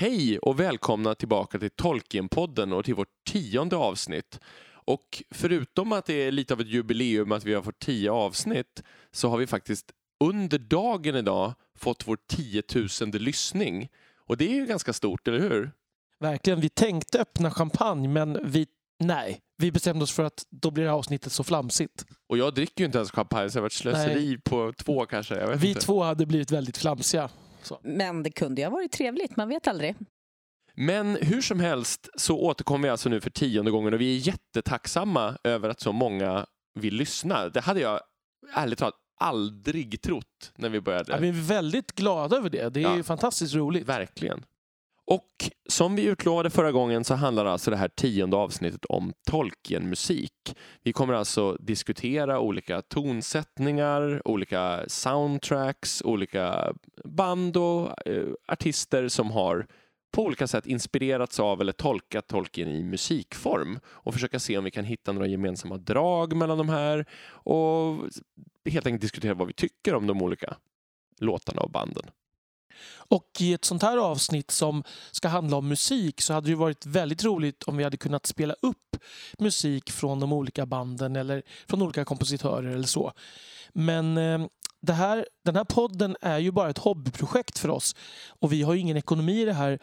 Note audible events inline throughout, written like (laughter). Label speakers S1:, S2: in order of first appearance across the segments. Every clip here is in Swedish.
S1: Hej och välkomna tillbaka till Tolkienpodden och till vårt tionde avsnitt. Och förutom att det är lite av ett jubileum att vi har fått tio avsnitt så har vi faktiskt under dagen idag fått vår tiotusende lyssning. Och det är ju ganska stort, eller hur?
S2: Verkligen. Vi tänkte öppna champagne, men vi, nej, vi bestämde oss för att då blir det här avsnittet så flamsigt.
S1: Och jag dricker ju inte ens champagne så det har varit slöseri på två kanske.
S2: Vi
S1: inte.
S2: två hade blivit väldigt flamsiga.
S3: Men det kunde ju ha varit trevligt, man vet aldrig.
S1: Men hur som helst så återkommer vi alltså nu för tionde gången och vi är jättetacksamma över att så många vill lyssna. Det hade jag ärligt talat aldrig trott när vi började.
S2: Ja, vi är väldigt glada över det. Det är
S1: Ja.
S2: fantastiskt roligt.
S1: Verkligen. Och som vi utlovade förra gången så handlar alltså det här tionde avsnittet om Tolkien-musik. Vi kommer alltså diskutera olika tonsättningar, olika soundtracks, olika band och eh, artister som har på olika sätt inspirerats av eller tolkat Tolkien i musikform och försöka se om vi kan hitta några gemensamma drag mellan de här och helt enkelt diskutera vad vi tycker om de olika låtarna och banden.
S2: Och i ett sånt här avsnitt som ska handla om musik så hade det ju varit väldigt roligt om vi hade kunnat spela upp musik från de olika banden eller från olika kompositörer eller så. Men eh, det här, den här podden är ju bara ett hobbyprojekt för oss och vi har ju ingen ekonomi i det här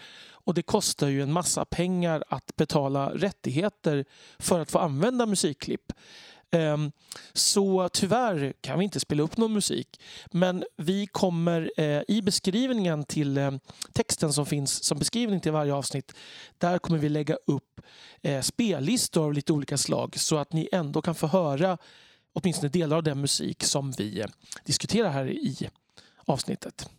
S2: och det kostar ju en massa pengar att betala rättigheter för att få använda musikklipp. Ehm, så tyvärr kan vi inte spela upp någon musik. Men vi kommer eh, i beskrivningen till eh, texten som finns som beskrivning till varje avsnitt. Där kommer vi lägga upp eh, spellistor av lite olika slag så att ni ändå kan få höra åtminstone delar av den musik som vi diskuterar här i avsnittet.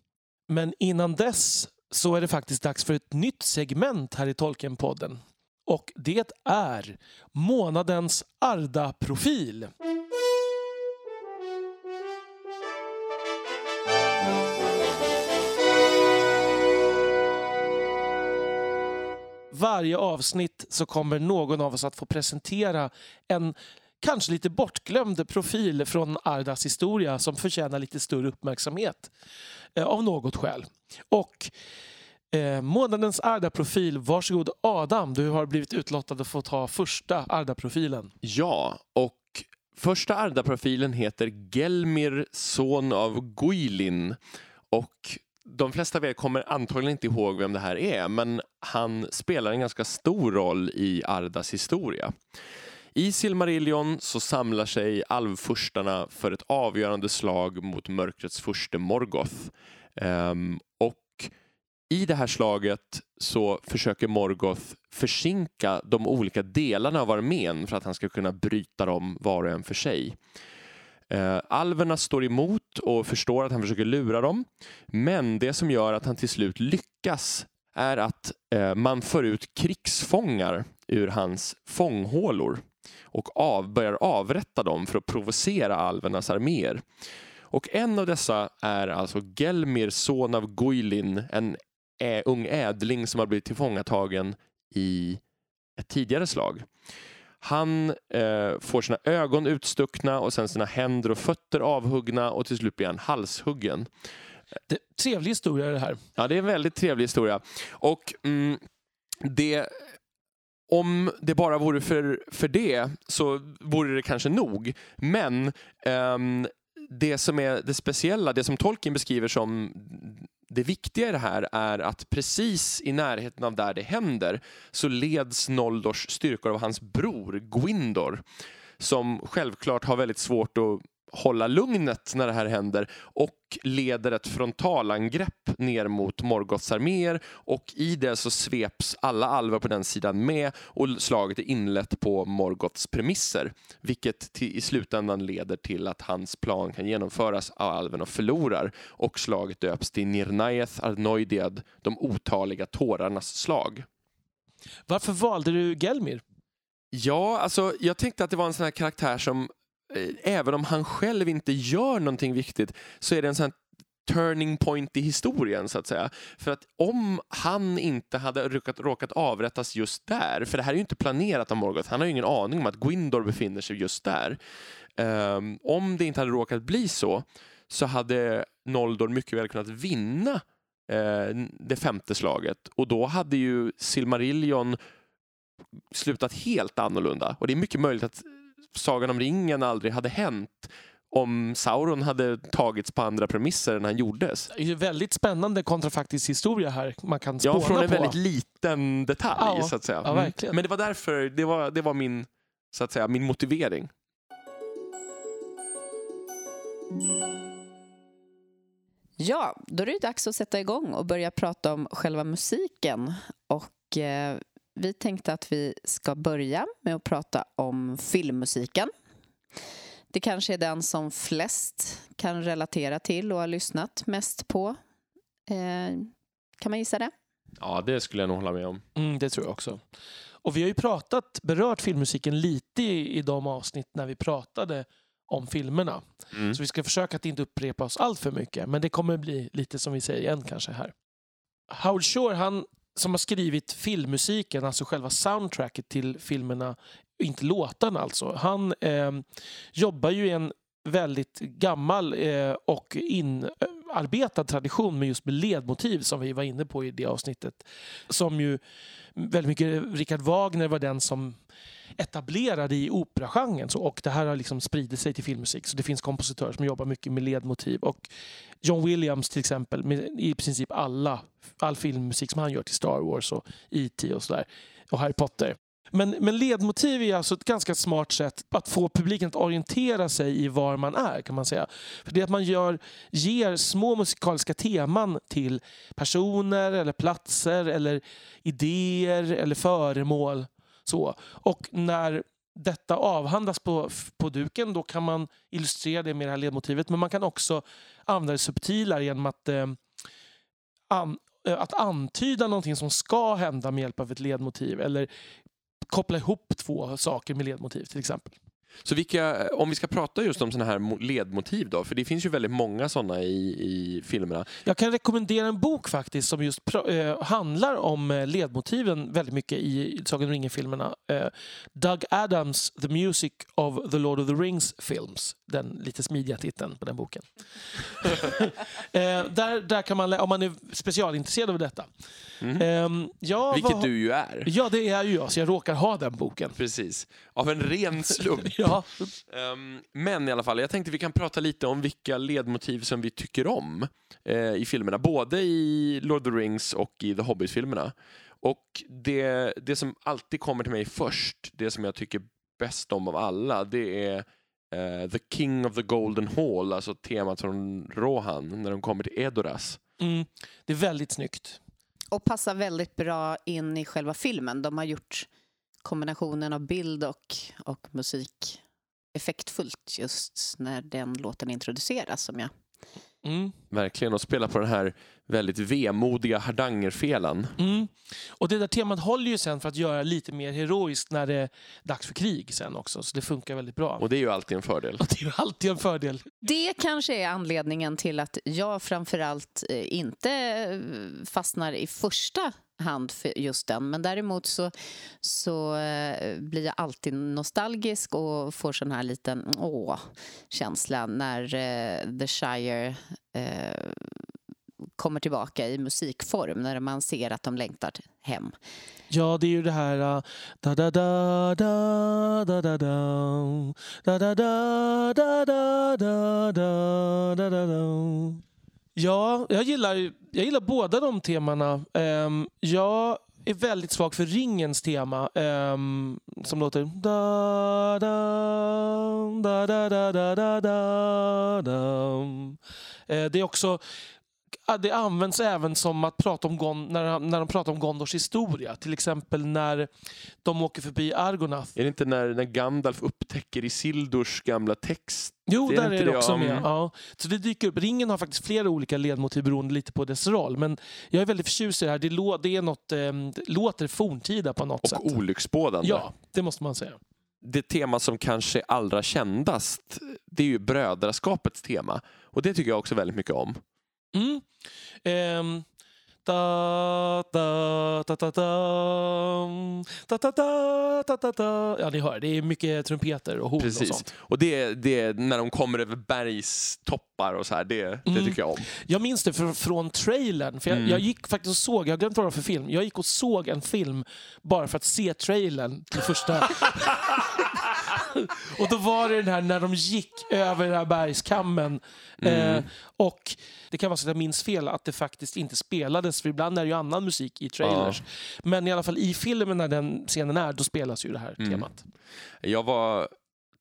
S2: Men innan dess så är det faktiskt dags för ett nytt segment här i Tolkienpodden. Och det är månadens Arda-profil. Varje avsnitt så kommer någon av oss att få presentera en kanske lite bortglömd profil från Ardas historia som förtjänar lite större uppmärksamhet eh, av något skäl. Och eh, månadens Arda-profil, varsågod Adam, du har blivit utlottad att få ta första Arda-profilen.
S1: Ja, och första Arda-profilen heter Gelmir, son av Guilin. Och de flesta av er kommer antagligen inte ihåg vem det här är, men han spelar en ganska stor roll i Ardas historia. I Silmarillion så samlar sig alvfurstarna för ett avgörande slag mot mörkrets furste Morgoth. Ehm, och i det här slaget så försöker Morgoth försinka de olika delarna av armén för att han ska kunna bryta dem var och en för sig. Eh, alverna står emot och förstår att han försöker lura dem. Men det som gör att han till slut lyckas är att eh, man för ut krigsfångar ur hans fånghålor och av, börjar avrätta dem för att provocera alvernas arméer. Och en av dessa är alltså Gelmir, son av Guilin, en ä, ung ädling som har blivit tillfångatagen i ett tidigare slag. Han eh, får sina ögon utstuckna och sen sina händer och fötter avhuggna och till slut blir han halshuggen.
S2: Det, trevlig historia det här.
S1: Ja, det är en väldigt trevlig historia. Och mm, det, om det bara vore för, för det så vore det kanske nog. Men ehm, det som är det speciella, det som Tolkien beskriver som det viktiga i det här är att precis i närheten av där det händer så leds Noldors styrkor av hans bror Gwindor som självklart har väldigt svårt att hålla lugnet när det här händer och leder ett frontalangrepp ner mot Morgoths arméer och i det så sveps alla alver på den sidan med och slaget är inlett på Morgoths premisser vilket till, i slutändan leder till att hans plan kan genomföras av alverna förlorar och slaget döps till Nirnaeth Arnoidiad, de otaliga tårarnas slag.
S2: Varför valde du Gelmir?
S1: Ja, alltså jag tänkte att det var en sån här karaktär som Eh, även om han själv inte gör någonting viktigt så är det en sån turning point i historien så att säga. För att om han inte hade råkat, råkat avrättas just där, för det här är ju inte planerat av Morgoth, han har ju ingen aning om att Gwindor befinner sig just där. Um, om det inte hade råkat bli så så hade Noldor mycket väl kunnat vinna uh, det femte slaget. Och då hade ju Silmarillion slutat helt annorlunda. Och det är mycket möjligt att Sagan om ringen aldrig hade hänt om Sauron hade tagits på andra premisser än han gjordes.
S2: Det är väldigt spännande kontrafaktisk historia här man kan spåna
S1: Ja, från en
S2: på.
S1: väldigt liten detalj
S2: Ja,
S1: så att säga.
S2: ja, verkligen.
S1: Men det var därför, det var, det var min, så att säga, min motivering.
S3: Ja, då är det dags att sätta igång och börja prata om själva musiken. Och eh, vi tänkte att vi ska börja med att prata om filmmusiken. Det kanske är den som flest kan relatera till och har lyssnat mest på. Eh, kan man gissa det?
S1: Ja, det skulle jag nog hålla med om.
S2: Mm, det tror jag också. Och vi har ju pratat, berört filmmusiken lite i, i de avsnitt när vi pratade om filmerna.
S1: Mm.
S2: Så vi ska försöka att inte upprepa oss allt för mycket. Men det kommer bli lite som vi säger igen kanske här. Howard Shore, han som har skrivit filmmusiken, alltså själva soundtracket till filmerna, inte låtarna alltså. Han eh, jobbar ju i en väldigt gammal eh, och eh, arbetad tradition med just med ledmotiv som vi var inne på i det avsnittet. Som ju väldigt mycket, Richard Wagner var den som etablerade i operagenren så, och det här har liksom spridit sig till filmmusik. Så det finns kompositörer som jobbar mycket med ledmotiv och John Williams till exempel med i princip alla, all filmmusik som han gör till Star Wars och E.T. och sådär och Harry Potter. Men, men ledmotiv är alltså ett ganska smart sätt att få publiken att orientera sig i var man är kan man säga. För det är att man gör, ger små musikaliska teman till personer eller platser eller idéer eller föremål. Så. Och när detta avhandlas på, på duken då kan man illustrera det med det här ledmotivet men man kan också använda det subtilare genom att, eh, an, eh, att antyda någonting som ska hända med hjälp av ett ledmotiv eller koppla ihop två saker med ledmotiv till exempel.
S1: Så vilka, om vi ska prata just om sådana här mo- ledmotiv då, för det finns ju väldigt många sådana i, i filmerna.
S2: Jag kan rekommendera en bok faktiskt som just eh, handlar om eh, ledmotiven väldigt mycket i Sagan om ringen-filmerna. Eh, Doug Adams The Music of the Lord of the Rings Films. Den lite smidiga titeln på den boken. (laughs) eh, där, där kan man, om man är specialintresserad av detta.
S1: Mm.
S2: Ehm, ja,
S1: Vilket
S2: vad-
S1: du ju är.
S2: Ja, det är ju jag, så jag råkar ha den boken.
S1: Precis. Av en ren slump. (laughs)
S2: Ja, (laughs)
S1: Ehm, men i alla fall, jag tänkte vi kan prata lite om vilka ledmotiv som vi tycker om eh, i filmerna. Både i Lord of the Rings och i The Hobbit-filmerna. Och det, det som alltid kommer till mig först, det som jag tycker bäst om av alla, det är eh, The King of the Golden Hall, alltså temat från Rohan, när de kommer till Edoras.
S2: mm, det är väldigt snyggt.
S3: Och passar väldigt bra in i själva filmen. De har gjort kombinationen av bild och, och musik effektfullt just när den låten introduceras som jag
S2: Mm.
S1: Verkligen, och spela på den här väldigt vemodiga hardangerfelan.
S2: Mm. Och det där temat håller ju sen för att göra lite mer heroiskt när det är dags för krig sen också. Så det funkar väldigt bra.
S1: Och det är ju alltid en fördel. (laughs)
S2: Och det är ju alltid en fördel.
S3: Det kanske är anledningen till att jag framförallt eh, inte eh, fastnar i första hand för just den. Men däremot så, så blir jag alltid nostalgisk och får sån här liten åh, känsla när The Shire eh, kommer tillbaka i musikform. När man ser att de längtar hem.
S2: Ja, det är ju det här... uh, Da da da da da da da da da da da da da da da da da Ja, jag gillar, jag gillar båda de temana. Um, jag är väldigt svag för ringens tema um, som låter... Da, da, da, da, da, da, da, da. Uh, det är också det används även som att prata om Gon, när, när de pratar om Gondors historia. Till exempel när de åker förbi Argonath.
S1: Är det inte när, när Gandalf upptäcker Isildurs gamla text?
S2: Jo,
S1: Det är
S2: där är det
S1: det,
S2: också med. Ja. Så det dyker upp. Ringen har faktiskt flera olika ledmotiv beroende lite på dess roll. Men jag är väldigt förtjust i det här. Det, lå, det, är något, eh, det låter forntida på något sätt.
S1: Och olycksbådande.
S2: Ja, det måste man säga.
S1: Det tema som kanske är allra kändast, det är ju brödraskapets tema. Och det tycker jag också väldigt mycket om.
S2: Mm. Ehm, Da, da, da, da, da, da, da, da, da. Ja, ni hör, det är mycket trumpeter och horn och sånt.
S1: Och det, det när de kommer över bergstoppar och så här, det, det
S2: Mm.
S1: tycker jag om.
S2: Jag minns det för, från trailern. För jag,
S1: Mm.
S2: jag gick faktiskt och såg, jag har glömt vad det var för film. Jag gick och såg en film bara för att se trailern till första. (laughs) och då var det den här när de gick över den här bergskammen.
S1: Mm.
S2: Eh, och det kan vara så att jag minns fel att det faktiskt inte spelades, för ibland är det ju annan musik i trailers. Men i alla fall i filmen när den scenen är, då spelas ju det här
S1: Mm.
S2: temat.
S1: Jag var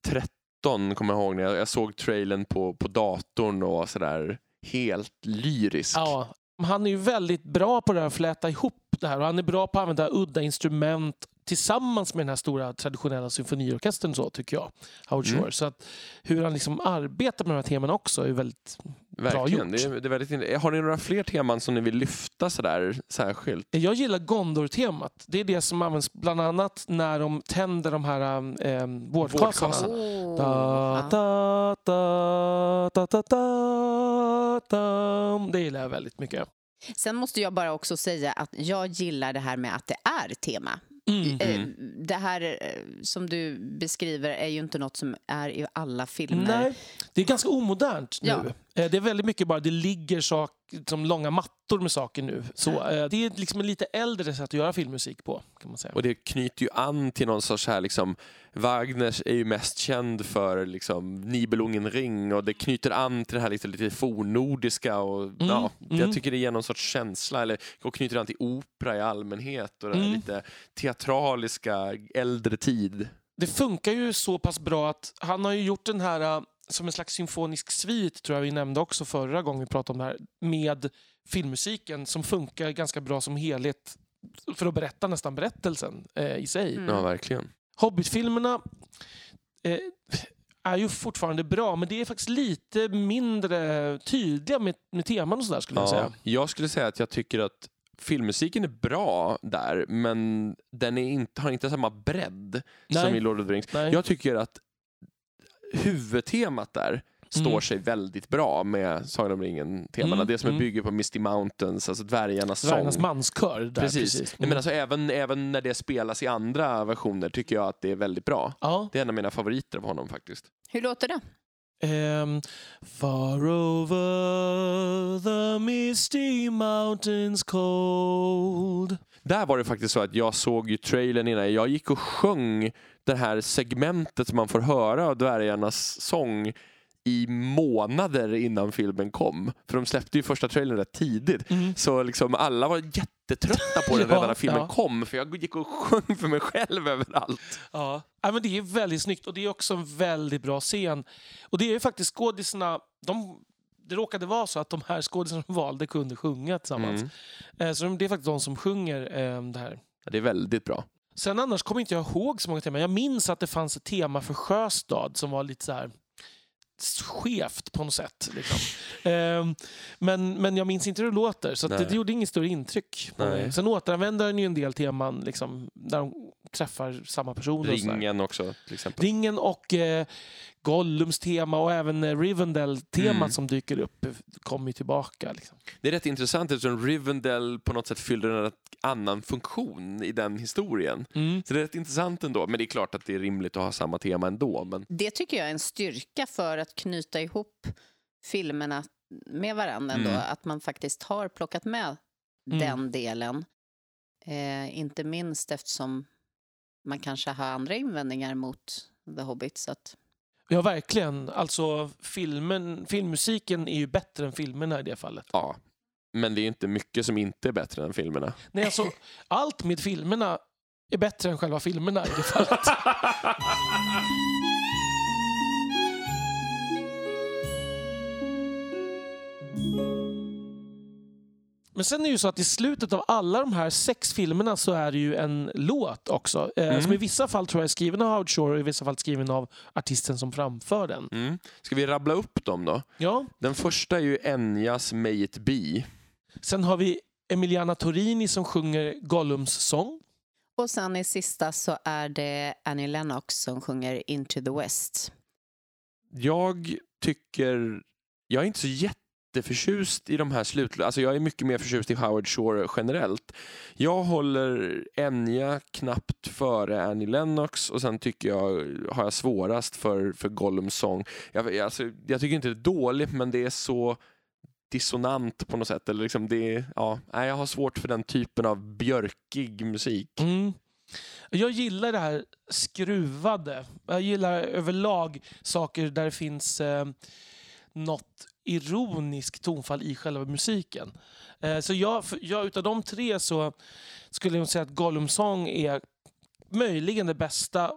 S1: 13, kommer jag ihåg, när jag, jag såg trailern på, på datorn och var sådär helt lyrisk.
S2: Ja, han är ju väldigt bra på det här att fläta ihop det här och han är bra på att använda udda instrument tillsammans med den här stora traditionella symfoniorkestern så tycker jag. Howard
S1: Mm.
S2: Shore. Så att hur han liksom arbetar med de här teman också är väldigt...
S1: Verkligen.
S2: gjort.
S1: Det är, det är väldigt, har ni några fler teman som ni vill lyfta sådär särskilt?
S2: Jag gillar Gondor-temat. Det är det som används bland annat när de tänder de här eh, vårdkasarna.
S1: Vårdkasarna.
S3: Oh,
S2: Da,
S3: ja.
S2: da, da, da, da, da, da. Det gillar jag väldigt mycket.
S3: Sen måste jag bara också säga att jag gillar det här med att det är tema.
S2: Mm.
S3: Eh, Det här eh, som du beskriver är ju inte något som är i alla filmer.
S2: Nej, det är ganska omodernt nu.
S3: Ja.
S2: Eh, Det är väldigt mycket bara, det ligger sak, som långa mattor med saker nu. Så, eh, det är liksom en lite äldre sätt att göra filmmusik på, kan man säga.
S1: Och det knyter ju an till någon sorts här liksom, Wagners är ju mest känd för liksom Nibelungen ring och det knyter an till det här lite, lite fornnordiska och ja,
S2: mm.
S1: jag tycker det ger någon sorts känsla eller och knyter an till opera i allmänhet och den här
S2: Mm.
S1: lite teatraliska äldre tid.
S2: Det funkar ju så pass bra att han har ju gjort den här eh, som en slags symfonisk svit, tror jag vi nämnde också förra gången vi pratade om det här, med filmmusiken som funkar ganska bra som helhet för att berätta nästan berättelsen eh, i sig.
S3: Mm.
S1: Ja, verkligen.
S2: Hobbit-filmerna eh, är ju fortfarande bra, men det är faktiskt lite mindre tydliga med, med teman och sådär skulle jag
S1: Ja,
S2: säga.
S1: jag skulle säga att jag tycker att filmmusiken är bra där, men den är inte, har inte samma bredd som
S2: Nej.
S1: i Lord of the Rings.
S2: Nej.
S1: Jag tycker att huvudtemat där står
S2: Mm.
S1: sig väldigt bra med Sagan om ringen-temana.
S2: Mm,
S1: Det som
S2: mm.
S1: bygger på Misty Mountains, alltså dvärgarnas sång.
S2: Dvärgarnas manskör. Där,
S1: Precis.
S2: precis.
S1: Nej, men
S2: Mm.
S1: alltså, även, även när det spelas i andra versioner tycker jag att det är väldigt bra.
S2: ja.
S1: Det är en av mina favoriter av honom faktiskt.
S3: Hur låter det?
S2: Ehm, far over the misty mountains cold.
S1: Där var det faktiskt så att jag såg ju trailern innan. Jag gick och sjöng det här segmentet som man får höra av dvärgarnas sång i månader innan filmen kom. För de släppte ju första trailern rätt tidigt.
S2: Mm.
S1: Så liksom alla var jättetrötta på (laughs) den
S2: Ja,
S1: redan när filmen
S2: ja.
S1: kom. För jag gick och sjöng för mig själv överallt.
S2: Ja. ja, men det är väldigt snyggt och det är också en väldigt bra scen. Och det är ju faktiskt skådisarna, de, det råkade vara så att de här skådisarna de valde kunde sjunga tillsammans.
S1: Mm.
S2: Eh, Så det är faktiskt de som sjunger eh, det här.
S1: Ja, Det är väldigt bra.
S2: Sen annars kommer inte jag ihåg så många teman. Jag minns att det fanns ett tema för Sjöstad som var lite så här skevt på något sätt. Liksom. (laughs) Ehm, men, men jag minns inte hur det låter, så det, det gjorde inget större intryck. på mig. Sen återanvänder den ju en del teman liksom, där de träffar samma personer.
S1: Ringen också till exempel.
S2: Ringen och eh, Gollums tema och även eh, Rivendell-temat
S1: Mm.
S2: som dyker upp kommer ju tillbaka. Liksom.
S1: Det är rätt intressant eftersom Rivendell på något sätt fyllde en rätt annan funktion i den historien.
S2: Mm.
S1: Så det är rätt intressant ändå. Men det är klart att det är rimligt att ha samma tema ändå. Men
S3: Det tycker jag är en styrka för att knyta ihop filmerna med varandra. Ändå,
S1: Mm.
S3: Att man faktiskt har plockat med
S2: Mm.
S3: den delen. Eh, inte minst eftersom man kanske har andra invändningar mot The Hobbit. Så att,
S2: Ja, verkligen. Alltså, filmen, filmmusiken är ju bättre än filmerna i det fallet.
S1: ja. Men det är inte mycket som inte är bättre än filmerna.
S2: Nej, alltså, allt med filmerna är bättre än själva filmerna i det fallet. (laughs) Men sen är det ju så att i slutet av alla de här sex filmerna så är det ju en låt också. Eh,
S1: Mm.
S2: Som i vissa fall tror jag är skriven av Howard Shore och i vissa fall skriven av artisten som framför den.
S1: Mm. Ska vi rabbla upp dem då?
S2: Ja.
S1: Den första är ju Enyas May It Be.
S2: Sen har vi Emiliana Torini som sjunger Gollums sång.
S3: och sen i sista så är det Annie Lennox som sjunger Into the West.
S1: Jag tycker... Jag är inte så jätteförtjust i de här slut... Alltså jag är mycket mer förtjust i Howard Shore generellt. Jag håller Enya knappt före Annie Lennox och sen tycker jag har jag svårast för, för Gollums sång. Jag, alltså, jag tycker inte det är dåligt men det är så dissonant på något sätt. Eller liksom det, ja, nej, jag har svårt för den typen av björkig musik.
S2: Mm. Jag gillar det här skruvade. Jag gillar överlag saker där det finns eh, något ironiskt tonfall i själva musiken. Eh, så jag, jag, utav de tre så skulle jag säga att Gollum Song är möjligen det bästa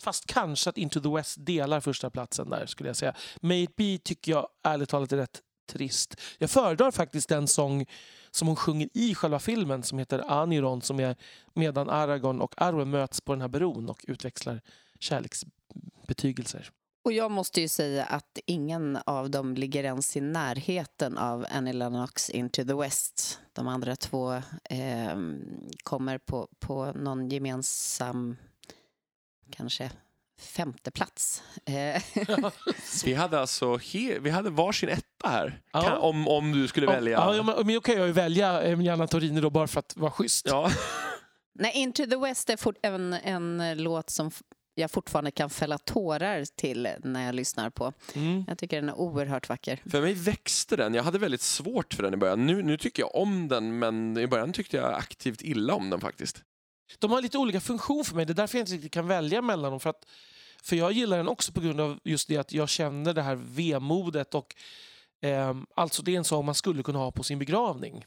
S2: Fast kanske att Into the West delar första platsen där skulle jag säga. May It Be tycker jag ärligt talat är rätt trist. Jag föredrar faktiskt den sång som hon sjunger i själva filmen som heter Aniron som är medan Aragorn och Arwen möts på den här bron och utväxlar kärleksbetygelser.
S3: Och jag måste ju säga att ingen av dem ligger ens i närheten av Annie Lennox Into the West. De andra två eh, kommer på, på någon gemensam, kanske femte plats. Eh, (laughs)
S1: Vi hade alltså he, vi hade varsin etta här.
S2: Ja.
S1: Kan, om, om du skulle välja.
S2: Ja, ja, men, men då kan jag ju välja Emiliana Torrini då bara för att vara schysst.
S1: Ja.
S3: Nej, Into the West är fort, en, en låt som jag fortfarande kan fälla tårar till när jag lyssnar på.
S2: Mm.
S3: Jag tycker den är oerhört vacker.
S1: För mig växte den. Jag hade väldigt svårt för den i början. Nu, nu tycker jag om den, men i början tyckte jag aktivt illa om den faktiskt.
S2: De har lite olika funktion för mig. Det är därför jag inte riktigt kan välja mellan dem. För, att, för jag gillar den också på grund av just det att jag känner det här vemodet och ehm, alltså det är en sång man skulle kunna ha på sin begravning.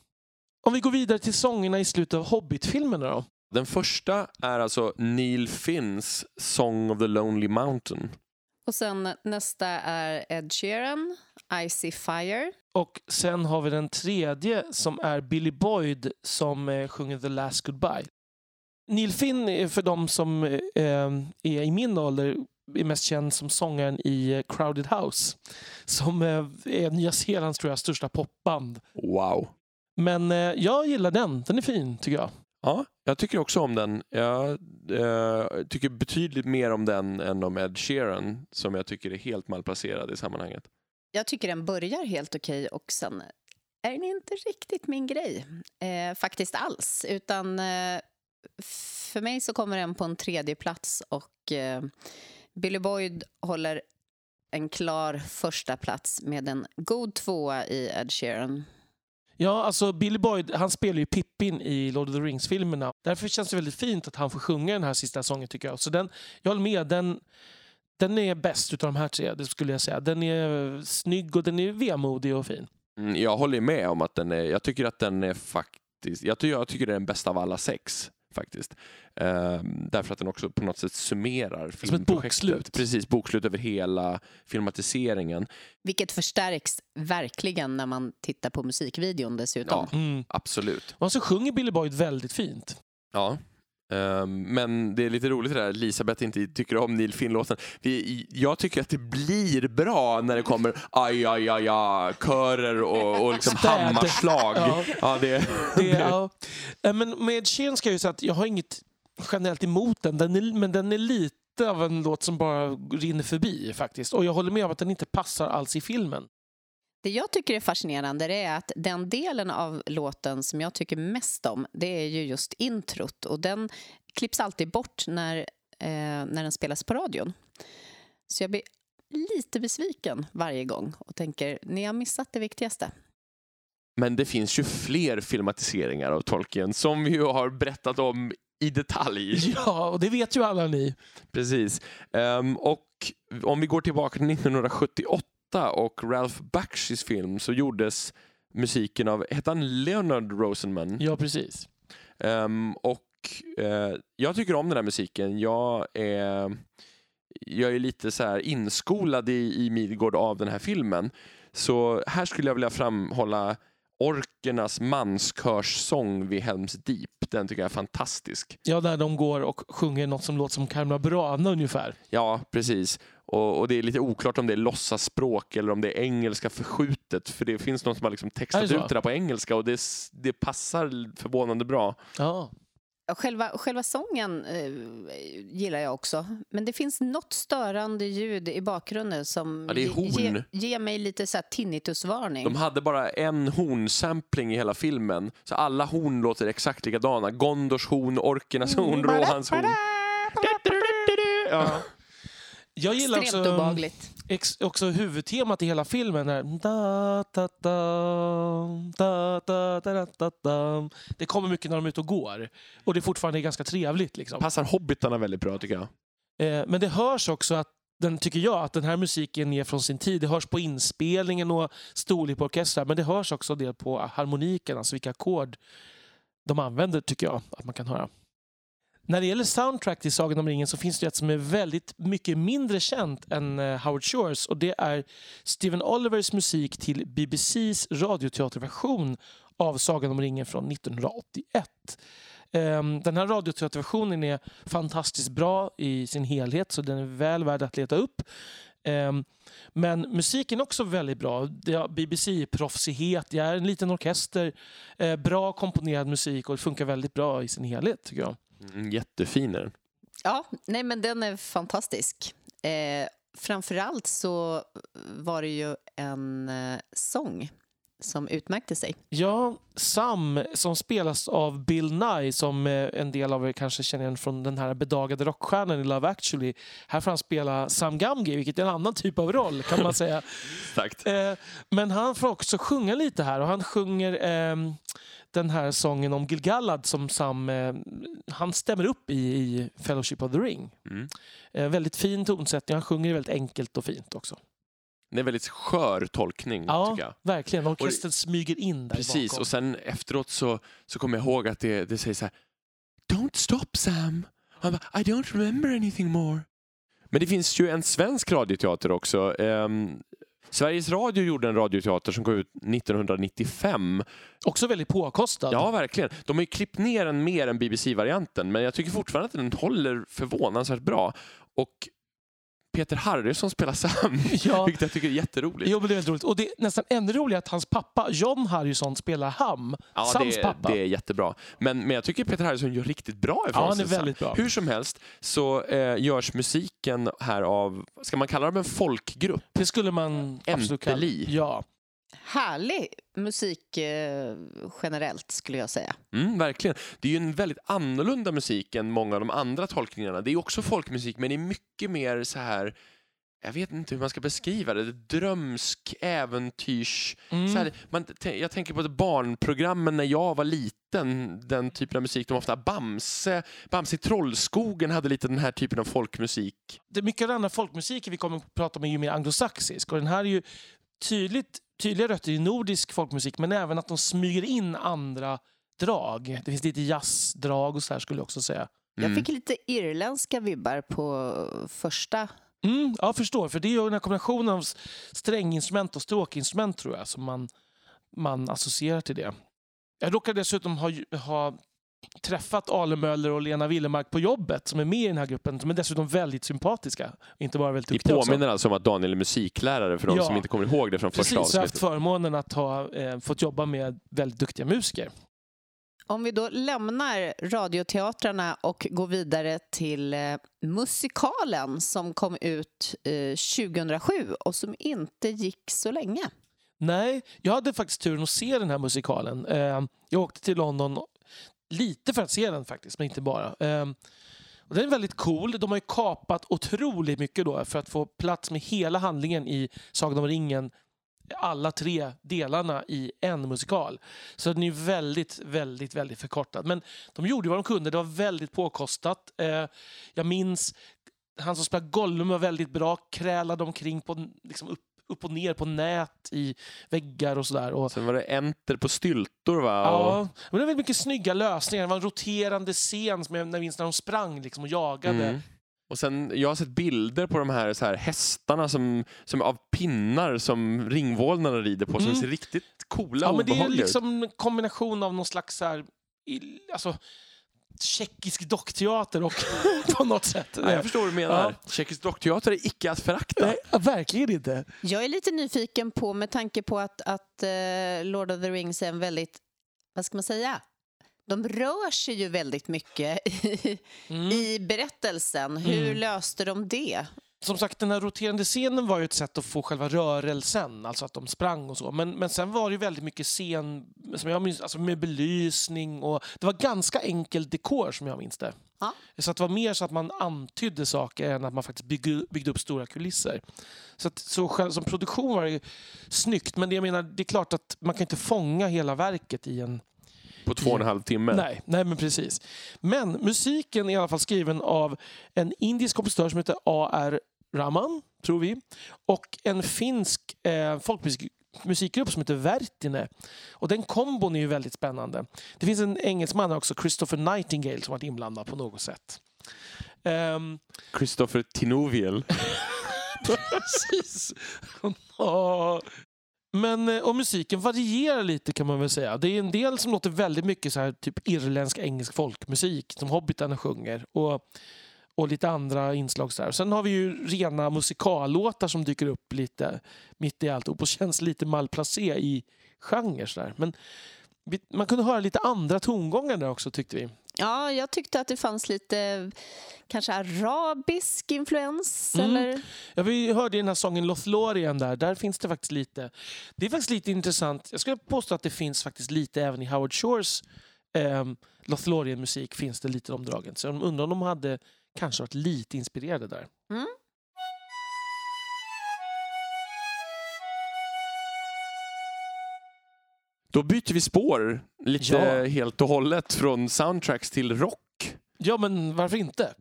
S2: Om vi går vidare till sångerna i slutet av Hobbit-filmerna då.
S1: Den första är alltså Neil Finns Song of the Lonely Mountain.
S3: Och sen nästa är Ed Sheeran, Icy Fire.
S2: Och sen har vi den tredje som är Billy Boyd som eh, sjunger The Last Goodbye. Neil Finn, är för de som eh, är i min ålder, är mest känd som sångaren i eh, Crowded House. Som eh, är Nya Zeelands tror jag, största popband.
S1: Wow.
S2: Men eh, jag gillar den. Den är fin tycker jag.
S1: Ja, jag tycker också om den. Jag eh, tycker betydligt mer om den än om Ed Sheeran som jag tycker är helt malplacerad i sammanhanget.
S3: Jag tycker den börjar helt okej och sen är den inte riktigt min grej. Eh, faktiskt alls. Utan eh, för mig så kommer den på en tredje plats och eh, Billy Boyd håller en klar första plats med en god tvåa i Ed Sheeran.
S2: Ja, alltså Billy Boyd, han spelar ju Pippin i Lord of the Rings-filmerna. Därför känns det väldigt fint att han får sjunga den här sista sången tycker jag. Så den, jag håller med, den, den är bäst utav de här tre, det skulle jag säga. Den är snygg och den är vemodig och fin.
S1: Mm, Jag håller med om att den är, jag tycker att den är faktiskt, jag tycker, jag tycker det är den bästa av alla sex faktiskt. Ehm, därför att den också på något sätt summerar
S2: ett
S1: filmprojektet.
S2: bokslut.
S1: Precis, bokslut över hela filmatiseringen.
S3: Vilket förstärks verkligen när man tittar på musikvideon dessutom.
S1: Ja.
S2: Mm.
S1: Absolut.
S2: Och så sjunger Billy Boyd väldigt fint.
S1: Ja. Ehm, men det är lite roligt det där Elisabeth inte tycker om Neil Finn-låten. Jag tycker att det blir bra när det kommer aj, aj, aj, aj körer och, och liksom
S2: Städ.
S1: hammarslag.
S2: Ja.
S1: Ja, det,
S2: Det, ja. Eh, Men med Sheeran ska jag ju säga att jag har inget generellt emot den, den är, men den är lite av en låt som bara rinner förbi faktiskt. Och jag håller med om att den inte passar alls i filmen.
S3: Det jag tycker är fascinerande det är att den delen av låten som jag tycker mest om det är ju just introt och den klipps alltid bort när, eh, när den spelas på radion. Så jag blir lite besviken varje gång och tänker ni har missat det viktigaste.
S1: Men det finns ju fler filmatiseringar av Tolkien som vi ju har berättat om i detalj. (laughs)
S2: Ja, och det vet ju alla ni.
S1: Precis. Ehm, och om vi går tillbaka till 1978 och Ralph Bakshi's film så gjordes musiken av, hette han Leonard Rosenman?
S2: Ja, precis.
S1: Ehm, och eh, jag tycker om den här musiken. Jag är, jag är lite så här inskolad i, i Midgård av den här filmen. Så här skulle jag vilja framhålla orkernas manskörssång vid Helms Deep. Den tycker jag är fantastisk.
S2: Ja, där de går och sjunger något som låter som Carmela Burana ungefär.
S1: Ja, precis. Och, och det är lite oklart om det är låtsasspråk eller om det är engelska förskjutet. För det finns någon som har liksom
S2: Är
S1: textat
S2: det
S1: ut det där på engelska och det, det passar förvånande bra.
S2: Ja.
S3: Själva, själva sången eh, gillar jag också. Men det finns något störande ljud i bakgrunden som
S1: Ja, är
S3: ge- ger mig lite så här tinnitusvarning.
S1: De hade bara en hornsampling i hela filmen, så alla horn låter exakt likadana. Gondors horn, orkernas horn, Rohans horn. Ja.
S2: Jag gillar
S3: Extremt
S2: också,
S3: obehagligt.
S2: ex, också huvudtemat i hela filmen. Där. Da, da, da, da, da, da, da, da. Det kommer mycket när de är ute och går. Och det är fortfarande ganska trevligt. Liksom.
S1: Passar hobbitarna väldigt bra tycker jag.
S2: Eh, men det hörs också att den tycker jag att den här musiken är från sin tid. Det hörs på inspelningen och storlek på orkestrar. Men det hörs också del på harmoniken, alltså vilka ackord de använder tycker jag att man kan höra. När det gäller soundtrack till Sagan om ringen så finns det ett som är väldigt mycket mindre känt än eh, Howard Shores och det är Steven Olivers musik till BBCs radioteaterversion av Sagan om ringen från 1981. Ehm, den här radioteaterversionen är fantastiskt bra i sin helhet så den är väl värd att leta upp. Ehm, men musiken är också väldigt bra. BBC-proffsighet, det är en liten orkester, eh, bra komponerad musik och det funkar väldigt bra i sin helhet tycker jag.
S1: Mm, jättefin är den.
S3: Ja, nej men den är fantastisk. Eh, framförallt så var det ju en eh, sång som utmärkte sig.
S2: Ja, Sam som spelas av Bill Nye som eh, en del av er kanske känner igen från den här bedagade rockstjärnan i Love actually. Här får han spela Sam Gamgee, vilket är en annan typ av roll kan man säga. (laughs)
S1: Exakt.
S2: Eh, Men han får också sjunga lite här och han sjunger ehm, den här sången om Gilgalad som Sam eh, han stämmer upp i, i Fellowship of the Ring.
S1: Mm.
S2: Eh, väldigt fin tonsättning, han sjunger väldigt enkelt och fint också.
S1: Det är en väldigt skör tolkning
S2: Ja,
S1: tycker jag.
S2: verkligen. Orkestern smyger in där
S1: Precis,
S2: bakom.
S1: och sen efteråt så, så kommer jag ihåg att det, det säger så här Don't stop Sam. Han bara, I don't remember anything more. Men det finns ju en svensk radioteater också. Ehm, Sveriges Radio gjorde en radioteater som kom ut 1995.
S2: Också väldigt påkostad.
S1: Ja, verkligen. De har ju klippt ner den mer än BBC-varianten, men jag tycker fortfarande att den håller förvånansvärt bra. Och Peter Harrison spelar Sam, (laughs)
S2: Ja.
S1: vilket jag tycker är jätteroligt.
S2: Jo, men det är roligt. Och det är nästan ännu roligare att hans pappa, John Harrison, spelar Ham.
S1: Ja,
S2: Sams
S1: det,
S2: pappa.
S1: det är jättebra. Men, men jag tycker Peter Harrison gör riktigt bra ifrån
S2: Ja, han är
S1: sig.
S2: väldigt bra.
S1: Hur som helst så eh, görs musiken här av, ska man kalla dem en folkgrupp?
S2: Det skulle man absolut kalla... Ja.
S3: Härlig musik eh, generellt skulle jag säga.
S1: Mm, verkligen. Det är ju en väldigt annorlunda musik än många av de andra tolkningarna. Det är också folkmusik, men det är mycket mer så här jag vet inte hur man ska beskriva det. Drömsk, äventyrs...
S2: Mm.
S1: Så här, man, jag tänker på barnprogrammen när jag var liten. Den typen av musik. De ofta Bamse, Bamse i Trollskogen hade lite den här typen av folkmusik.
S2: det, mycket av den andra folkmusiken vi kommer att prata om är ju mer anglosaxisk. Och den här är ju tydligt, tydliga rötter i nordisk folkmusik men även att de smyger in andra drag. Det finns lite jazzdrag och så här skulle jag också säga.
S1: Mm.
S3: Jag fick lite irländska vibbar på första.
S2: Mm, ja, jag förstår. För det är ju den här kombinationen av stränginstrument och stråkinstrument tror jag som man, man associerar till det. Jag råkar dessutom ha, ha träffat Ale Möller och Lena Willemark på jobbet som är med i den här gruppen. De är dessutom väldigt sympatiska. Inte bara väldigt
S1: Vi
S2: duktiga också.
S1: påminner alltså om att Daniel är musiklärare för de
S2: Ja.
S1: som inte kommer ihåg det från första
S2: Precis, jag har haft
S1: avsnittet.
S2: förmånen att ha eh, fått jobba med väldigt duktiga musiker.
S3: Om vi då lämnar radioteatrarna och går vidare till eh, musikalen som kom ut eh, 2007 och som inte gick så länge.
S2: Nej, jag hade faktiskt turen att se den här musikalen. Eh, jag åkte till London lite för att se den faktiskt, men inte bara. Eh, och den är väldigt cool. De har ju kapat otroligt mycket då för att få plats med hela handlingen i Sagan om ringen alla tre delarna i en musikal. Så den är väldigt, väldigt, väldigt förkortad. Men de gjorde vad de kunde. Det var väldigt påkostat. Ehm, jag minns han som spelade Gollum var väldigt bra. Krälade omkring på, liksom upp, upp och ner på nät i väggar och sådär. Och,
S1: Sen var det Enter på styltor va?
S2: Ja,
S1: Och-
S2: men det var väldigt mycket snygga lösningar. Det var en roterande scen som jag minns när de sprang liksom och jagade.
S1: Mm. Och sen, jag har sett bilder på de här, så här hästarna som, som av pinnar som ringvålnaderna rider på som
S2: Mm.
S1: ser riktigt coola
S2: Ja,
S1: och
S2: men det är
S1: obehagliga ut.
S2: liksom en kombination av någon slags så här, alltså, tjeckisk dockteater och (laughs) på något sätt.
S1: Ja, jag förstår vad du menar.
S2: Ja.
S1: Tjeckisk dockteater är icke att förakta.
S2: Nej, verkligen inte.
S3: Jag är lite nyfiken på, med tanke på att, att eh, Lord of the Rings är en väldigt, vad ska man säga, de rör sig ju väldigt mycket (laughs) i,
S2: Mm.
S3: i berättelsen. Hur
S2: Mm.
S3: löste de det?
S2: Som sagt, den här roterande scenen var ju ett sätt att få själva rörelsen, alltså att de sprang och så. Men, men sen var det ju väldigt mycket scen som jag minns, alltså med belysning och det var ganska enkel dekor som jag minns det.
S3: Ja.
S2: Så att det var mer så att man antydde saker än att man faktiskt byggde, byggde upp stora kulisser. Så, att, så själv, som produktion var det snyggt, men det, jag menar, det är klart att man kan inte fånga hela verket i en
S1: På två och en halv timme.
S2: Nej, nej, men precis. Men musiken är i alla fall skriven av en indisk kompositör som heter A.R. Rahman, tror vi. Och en finsk eh, folkmusikgrupp som heter Vertine. Och den kombon är ju väldigt spännande. Det finns en engelsman också, Christopher Nightingale, som varit inblandad på något sätt. Ehm,
S1: Christopher Tinoviel. (laughs)
S2: Precis. Ja. Men, eh, och musiken varierar lite kan man väl säga. Det är en del som låter väldigt mycket så här, typ irländsk engelsk folkmusik som Hobbitarna sjunger. Och, och lite andra inslag. Så här. Sen har vi ju rena musikallåtar som dyker upp lite mitt i alltihop och (laughs) känns lite malplacé i genre. Så där. Men vi, man kunde höra lite andra tongångar där också tyckte vi.
S3: Ja, jag tyckte att det fanns lite kanske arabisk influens.
S2: Mm.
S3: Eller?
S2: Ja, vi hörde i den här sången Lothlorien där. Där finns det faktiskt lite. Det är faktiskt lite intressant. Jag skulle påstå att det finns faktiskt lite även i Howard Shores eh, Lothlorien-musik finns det lite omdragen. Så jag undrar om de hade kanske varit lite inspirerade där.
S3: Mm.
S1: Då byter vi spår lite
S2: Ja.
S1: helt och hållet från soundtracks till rock.
S2: Ja, men varför inte?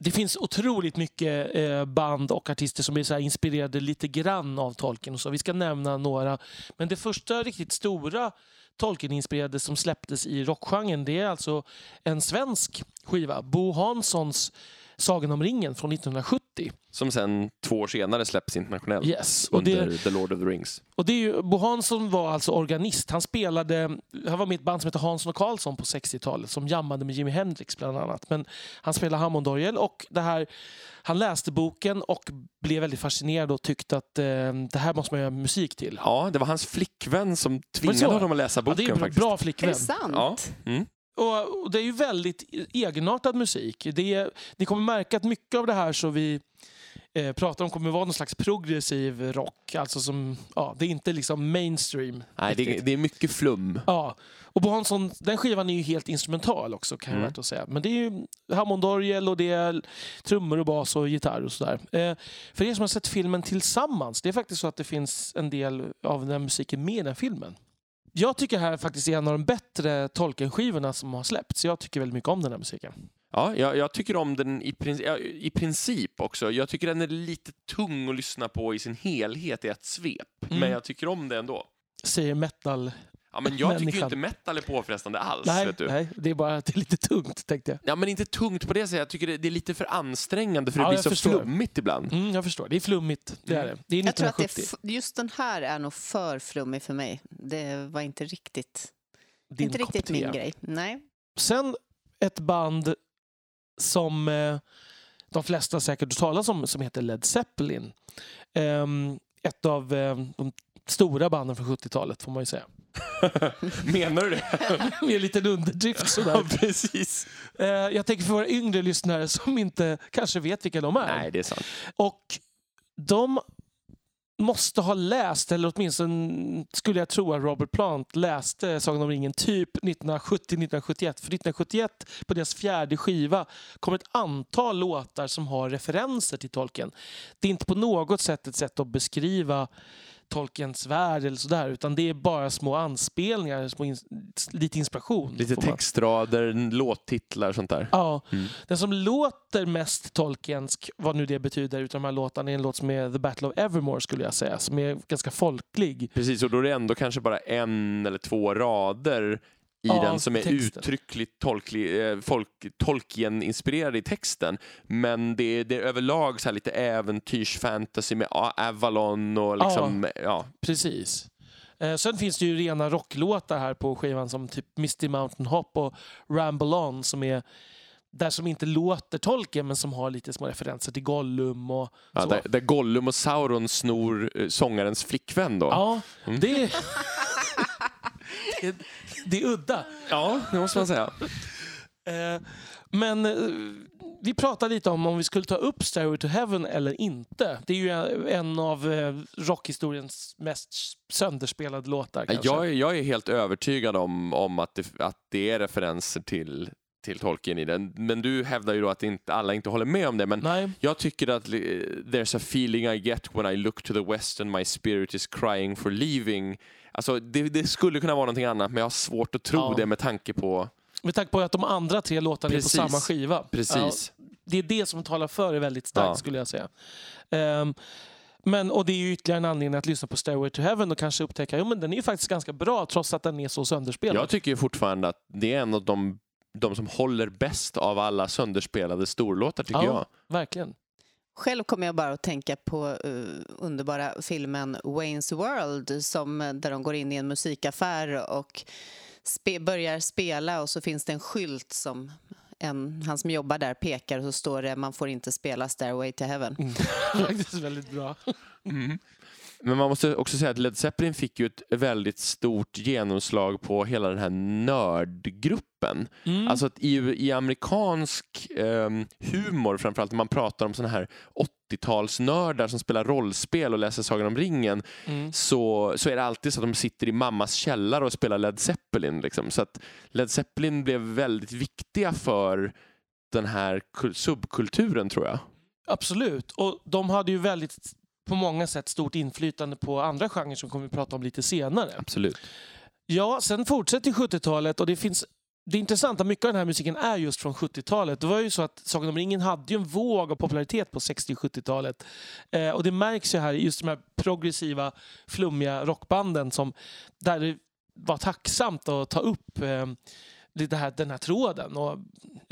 S2: Det finns otroligt mycket eh, band och artister som är så här inspirerade lite grann av Tolkien. Och så. Vi ska nämna några. Men det första riktigt stora Tolkien-inspirerade som släpptes i rockgenren det är alltså en svensk skiva. Bo Hanssons Sagan om ringen från 1970.
S1: Som sen två år senare släpps internationellt
S2: Yes. Och
S1: under
S2: det,
S1: The Lord of the Rings.
S2: och det är ju, Bo Hansson var alltså organist. Han spelade, han var med i ett band som heter Hansson och Karlsson på 60-talet som jammade med Jimi Hendrix bland annat. Men han spelade Hammondorgel och det här, han läste boken och blev väldigt fascinerad och tyckte att eh, det här måste man göra musik till.
S1: Ja, det var hans flickvän som tvingade
S2: så?
S1: honom att läsa
S2: Ja,
S1: boken
S2: det är en bra,
S1: faktiskt.
S2: bra
S3: Är
S2: flickvän.
S3: det sant?
S1: Ja. Mm.
S2: Och, och det är ju väldigt egenartad musik. Det är, ni kommer märka att mycket av det här som vi eh, pratar om kommer vara någon slags progressiv rock. Alltså som, ja, det är inte liksom mainstream.
S1: Nej, det,
S2: riktigt.
S1: det är mycket flum.
S2: Ja, och Hansson, den skivan är ju helt instrumental också kan jag
S1: Mm.
S2: värt att säga. Men det är ju Hammondorgel och det är trummor och bas och gitarr och sådär. Eh, för er som har sett filmen tillsammans, det är faktiskt så att det finns en del av den musiken med i den filmen. Jag tycker här faktiskt är en av de bättre Tolkien-skivorna som har släppts. Jag tycker väldigt mycket om den här musiken.
S1: Ja, jag, jag tycker om den i, princip, i princip också. Jag tycker den är lite tung att lyssna på i sin helhet i ett svep.
S2: Mm.
S1: Men jag tycker om det ändå.
S2: Säger metal.
S1: Ja, men jag tycker ju inte metal är påfrestande alls.
S2: Nej,
S1: vet du.
S2: nej, det är bara att det är lite tungt tänkte jag.
S1: Ja, men inte tungt på det sättet. Jag tycker det, det är lite för ansträngande för det
S2: Ja,
S1: blir
S2: jag
S1: så
S2: förstår.
S1: flummigt ibland.
S2: Mm, jag förstår, det är flummigt. Det är
S1: Mm.
S2: det. Det är
S3: Jag tror att det
S2: 1970.
S3: just den här är nog för flummig för mig. Det var inte riktigt,
S2: Din
S3: inte riktigt min grej. Nej.
S2: Sen ett band som eh, de flesta säkert har talat om som heter Led Zeppelin. Ehm, ett av eh, de stora banden från 70-talet får man ju säga. (laughs)
S1: Menar du det? (laughs)
S2: Med en liten underdrift
S1: ja,
S2: sådär.
S1: precis.
S2: Eh, jag tänker för våra yngre lyssnare som inte kanske vet vilka de är.
S1: Nej, det är sant.
S2: Och de måste ha läst, eller åtminstone skulle jag tro att Robert Plant läste Sagan om ringen typ 1970-1971. För 1971 på deras fjärde skiva kom ett antal låtar som har referenser till Tolkien. Det är inte på något sätt ett sätt att beskriva Tolkiens värld eller sådär utan det är bara små anspelningar, små ins- lite inspiration.
S1: Lite textrader, låttitlar och sånt där.
S2: Ja,
S1: Mm.
S2: den som låter mest Tolkiensk, vad nu det betyder, utav de här låtarna är en låt som är The Battle of Evermore skulle jag säga, som är ganska folklig.
S1: Precis, och då är det ändå kanske bara en eller två rader i
S2: Ja,
S1: den som är
S2: texten.
S1: uttryckligt tolklig, eh, folk, Tolkien-inspirerad i texten. Men det det är överlag så här lite äventyrsfantasy med Avalon och liksom, ja.
S2: Precis. Eh, sen finns det ju rena rocklåtar här på skivan som typ Misty Mountain Hop och Ramble On som är där som inte låter Tolkien men som har lite små referenser till Gollum och
S1: Ja,
S2: så.
S1: där, där Gollum och Sauron snor eh, sångarens flickvän då.
S2: Ja,
S1: Mm.
S2: det, (laughs) det, är, udda.
S1: Ja, det måste man säga.
S2: Eh, men eh, vi pratade lite om om vi skulle ta upp Stairway to Heaven eller inte. Det är ju en av eh, rockhistoriens mest sönderspelade låtar. Kanske.
S1: Jag, är- jag är helt övertygad om, om att, det, att det är referenser till, till Tolkien i den. Men du hävdar ju då att inte, alla inte håller med om det. Men
S2: Nej,
S1: jag tycker att there's a feeling I get when I look to the west and my spirit is crying for leaving. Alltså, det, det skulle kunna vara någonting annat, men jag har svårt att tro
S2: Ja.
S1: det med tanke på...
S2: med tanke på att de andra tre låtarna
S1: Precis.
S2: är på samma skiva.
S1: Precis.
S2: Ja, det är det som talar för det väldigt starkt
S1: Ja.
S2: skulle jag säga. Ehm, men, och det är ju ytterligare en anledning att lyssna på Stairway to Heaven och kanske upptäcka att den är ju faktiskt ganska bra trots att den är så sönderspelad.
S1: Jag tycker ju fortfarande att det är en av de, de som håller bäst av alla sönderspelade storlåtar, tycker
S2: Ja.
S1: jag.
S2: Verkligen.
S3: Själv kommer jag bara att tänka på eh, underbara filmen Wayne's World som, eh, där de går in i en musikaffär och spe, börjar spela och så finns det en skylt som en, han som jobbar där pekar och så står det man får inte spela Stairway to Heaven. (laughs)
S2: Faktiskt väldigt bra.
S1: Men man måste också säga att Led Zeppelin fick ju ett väldigt stort genomslag på hela den här nördgruppen.
S2: Mm.
S1: Alltså att i, i amerikansk ehm, humor, framförallt när man pratar om såna här 80-talsnördar som spelar rollspel och läser Sagan om ringen,
S2: Mm.
S1: så, så är det alltid så att de sitter i mammas källare och spelar Led Zeppelin. Liksom. Så att Led Zeppelin blev väldigt viktiga för den här kul- subkulturen, tror jag.
S2: Absolut. Och de hade ju väldigt på många sätt stort inflytande på andra genrer som kommer vi prata om lite senare.
S1: Absolut.
S2: Ja, sen fortsätter 70-talet och det finns det intressanta, mycket av den här musiken är just från 70-talet. Det var ju så att Sagan om ringen hade ju en våg av popularitet på 60 och 70-talet. Eh, och det märks ju här i just de här progressiva, flummiga rockbanden som där det var tacksamt att ta upp eh, det här, den här tråden. Och,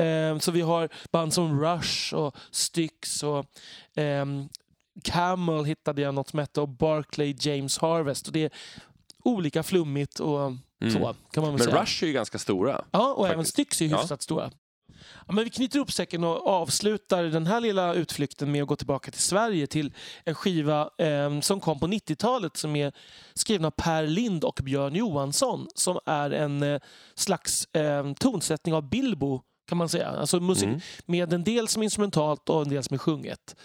S2: eh, så vi har band som Rush och Styx och ehm, Camel hittade jag något som hette och Barclay James Harvest. Och det är olika flummigt och
S1: Mm.
S2: så kan man
S1: Men
S2: säga.
S1: Rush är ju ganska stora.
S2: Ja, och även
S1: faktiskt.
S2: Styx är ju
S1: Ja.
S2: hyfsat stora. Ja, men vi knyter upp säcken och avslutar den här lilla utflykten med att gå tillbaka till Sverige till en skiva eh, som kom på 90-talet som är skriven av Per Lind och Björn Johansson som är en eh, slags eh, tonsättning av Bilbo kan man säga. Alltså musik
S1: Mm.
S2: med en del som är instrumentalt och en del som är sjunget.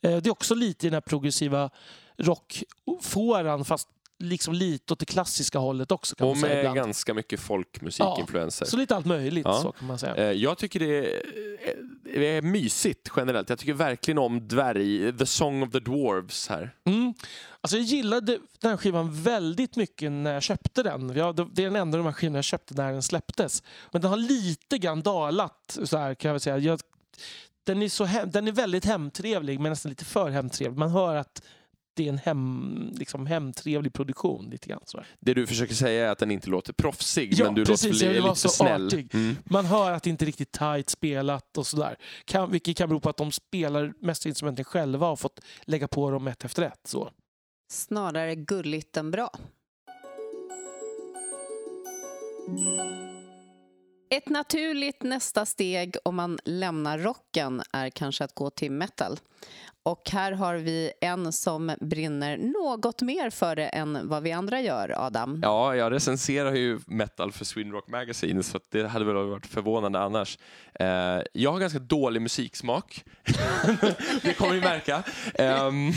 S2: Eh, det är också lite i den här progressiva rockfåran fast liksom lite åt det klassiska hållet också kan
S1: Och
S2: man säga
S1: med
S2: ibland.
S1: ganska mycket folkmusikinfluenser.
S2: Så lite allt möjligt
S1: Ja.
S2: så kan man säga.
S1: Eh, Jag tycker det är, det är mysigt generellt. Jag tycker verkligen om dvärg, The Song of the Dwarves här.
S2: Mm. Alltså jag gillade den här skivan väldigt mycket när jag köpte den. Ja, det det är den enda av de här skivorna jag köpte när den släpptes. Men den har lite grann dalat, så här, kan jag väl säga. Jag, den, är så hem, den är väldigt hemtrevlig, men nästan lite för hemtrevlig. Man hör att det är en hem, liksom, hemtrevlig produktion. Lite grann, så.
S1: Det du försöker säga är att den inte låter proffsig,
S2: Ja,
S1: men du
S2: precis.
S1: låter
S2: Jag vill
S1: lite
S2: så
S1: snäll.
S2: artig.
S1: Mm.
S2: Man hör att det inte är riktigt tight spelat och sådär. Kan, vilket kan bero på att de spelar mest instrumenten själva och fått lägga på dem ett efter ett. Så.
S3: Snarare gulligt än bra. Ett naturligt nästa steg om man lämnar rocken är kanske att gå till metal. Och här har vi en som brinner något mer för det än vad vi andra gör, Adam.
S1: Ja, jag recenserar ju metal för Sweden Rock Magazine så det hade väl varit förvånande annars. Eh, jag har ganska dålig musiksmak. (laughs) det kommer ni märka. Ehm,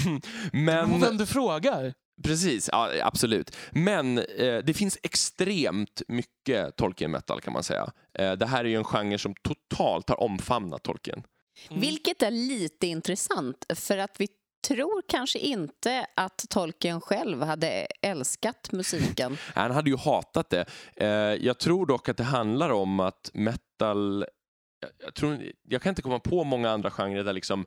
S1: men...
S2: Vem du frågar?
S1: Precis, ja, absolut. Men eh, det finns extremt mycket Tolkien metal kan man säga. Eh, det här är ju en genre som totalt har omfamnat Tolkien.
S2: Mm.
S3: Vilket är lite intressant, för att vi tror kanske inte att Tolkien själv hade älskat musiken. (laughs)
S1: Han hade ju hatat det. Eh, jag tror dock att det handlar om att metal... Jag, tror, jag kan inte komma på många andra genrer där liksom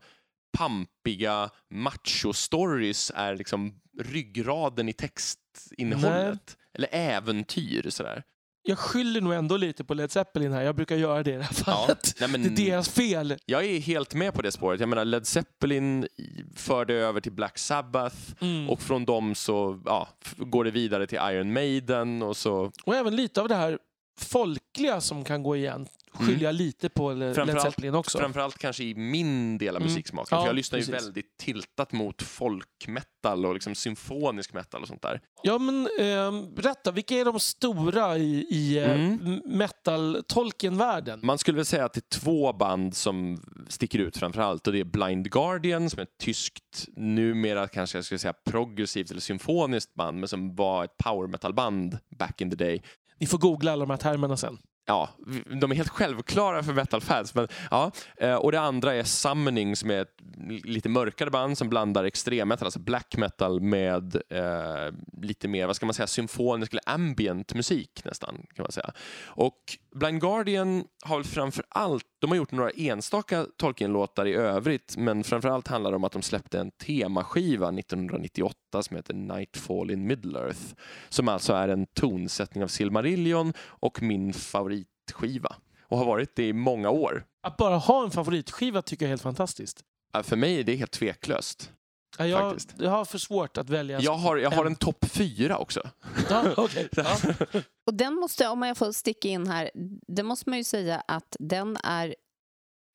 S1: pampiga macho-stories är liksom ryggraden i textinnehållet. Eller äventyr sådär.
S2: Jag skyller nog ändå lite på Led Zeppelin här. Jag brukar göra det i det här fallet.
S1: nej, men-
S2: Det är deras fel.
S1: Jag är helt med på det spåret. Jag menar, Led Zeppelin förde över till Black Sabbath
S2: Mm.
S1: och från dem så ja, går det vidare till Iron Maiden och så...
S2: Och även lite av det här folkliga som kan gå igen skyller jag lite på Led
S1: Framförallt-
S2: Zeppelin också.
S1: Framförallt kanske i min del av
S2: Mm.
S1: musiksmaken.
S2: Ja,
S1: för jag lyssnar ju
S2: precis.
S1: väldigt tiltat mot folkmetal och liksom symfonisk metal och sånt där.
S2: Ja, men eh, berätta, vilka är de stora i, i eh,
S1: Mm.
S2: metal-Tolkien-världen?
S1: Man skulle väl säga att det är två band som sticker ut framför allt och det är Blind Guardian som är ett tyskt, numera kanske jag skulle säga progressivt eller symfoniskt band men som var ett power metal-band back in the day.
S2: Ni får googla alla de här termerna sen.
S1: Ja, de är helt självklara för metalfans. Men, ja. Eh, och det andra är Summoning som är ett lite mörkare band som blandar extremmetal, alltså black metal med eh, lite mer, vad ska man säga, symfonisk eller ambient musik nästan kan man säga. Och Blind Guardian har väl framför allt, de har gjort några enstaka Tolkien-låtar i övrigt, men framför allt handlar det om att de släppte en temaskiva 1998 som heter Nightfall in Middle-earth, som alltså är en tonsättning av Silmarillion och min favorit favoritskiva. Och har varit det i många år.
S2: Att bara ha en favoritskiva tycker jag är helt fantastiskt.
S1: För mig är det helt tveklöst.
S2: Ja, Jag,
S1: Faktiskt.
S2: jag har för svårt att välja.
S1: Jag har, jag har
S2: en-
S1: topp fyra också. (laughs)
S2: Ja, okej. (laughs) ja.
S3: Och den måste, om jag får sticka in här, det måste man ju säga att den är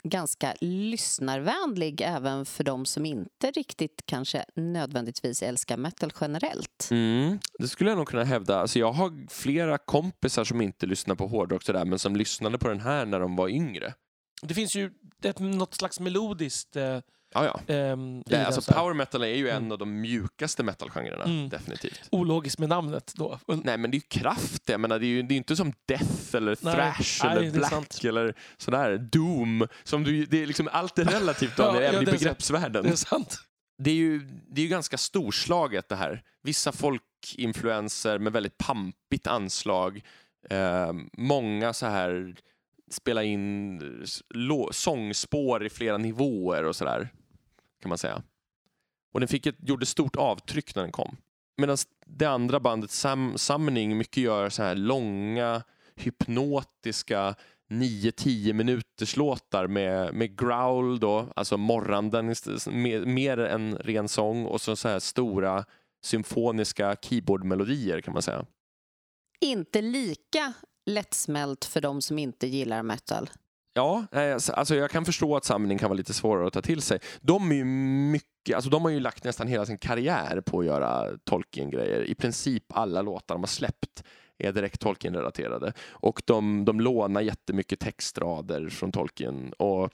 S3: ganska lyssnarvänlig även för de som inte riktigt kanske nödvändigtvis älskar metal generellt.
S1: Mm, det skulle jag nog kunna hävda. Alltså jag har flera kompisar som inte lyssnar på hårdrock sådär, men som lyssnade på den här när de var yngre.
S2: Det finns ju ett, något slags melodiskt... Eh,
S1: Ja, ja.
S2: ehm,
S1: Det, alltså
S2: så
S1: power metal är ju en
S2: Mm.
S1: av de mjukaste metalgenrerna,
S2: Mm.
S1: definitivt.
S2: Ologiskt med namnet då.
S1: Nej, men det är ju kraft det. Jag menar, det är ju det är inte som death eller
S2: Nej,
S1: thrash
S2: nej,
S1: eller black eller sådär. Doom. Som du, det är liksom, allt är (laughs) relativt Daniel,
S2: Ja, ja,
S1: även
S2: det
S1: i begreppsvärlden.
S2: Det är sant.
S1: det är ju, det är ju ganska storslaget det här. Vissa folkinfluenser med väldigt pampigt anslag. Eh, många så här spela in sångspår i flera nivåer och sådär. Kan man säga. Och den fick ett, gjorde stort avtryck när den kom. Medan det andra bandet, Sam, Summoning, mycket gör så här långa, hypnotiska 9-10 minuters låtar med, med growl då, alltså morranden, mer, mer än ren sång och så, så här stora symfoniska keyboardmelodier kan man säga.
S3: Inte lika lättsmält för de som inte gillar metal.
S1: Ja, eh, alltså jag kan förstå att samling kan vara lite svårare att ta till sig. De är ju mycket, alltså de har ju lagt nästan hela sin karriär på att göra Tolkien-grejer. I princip alla låtar de har släppt är direkt Tolkien-relaterade. Och de, de lånar jättemycket textrader från Tolkien. Och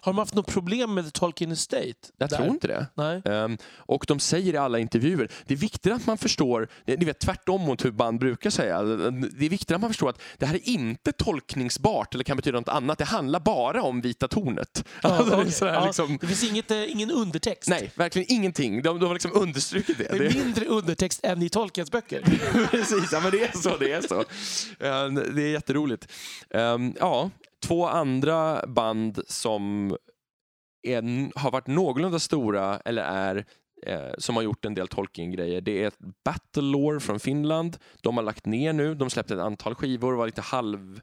S2: har de haft något problem med The Tolkien Estate?
S1: jag
S2: där?
S1: tror inte det.
S2: Nej.
S1: Ehm, och de säger i alla intervjuer, det är viktigt att man förstår, ni vet tvärtom mot hur band brukar säga, det är viktigt att man förstår att det här är inte tolkningsbart eller kan betyda något annat, det handlar bara om Vita tornet.
S2: Ja,
S1: Alltså, det är
S2: okej.
S1: sådär
S2: Ja,
S1: liksom,
S2: Det finns inget, eh, ingen undertext.
S1: nej, verkligen ingenting. De, de har liksom understrukit det.
S2: Det
S1: det
S2: är mindre undertext än i Tolkiens böcker. (laughs)
S1: Precis, ja, men det är så. Det är, så. Ehm, det är jätteroligt. Ehm, ja, två andra band som är, har varit någorlunda stora, eller är, eh, som har gjort en del Tolkien-grejer. Det är Battlelore från Finland. De har lagt ner nu. De släppte ett antal skivor och var lite halv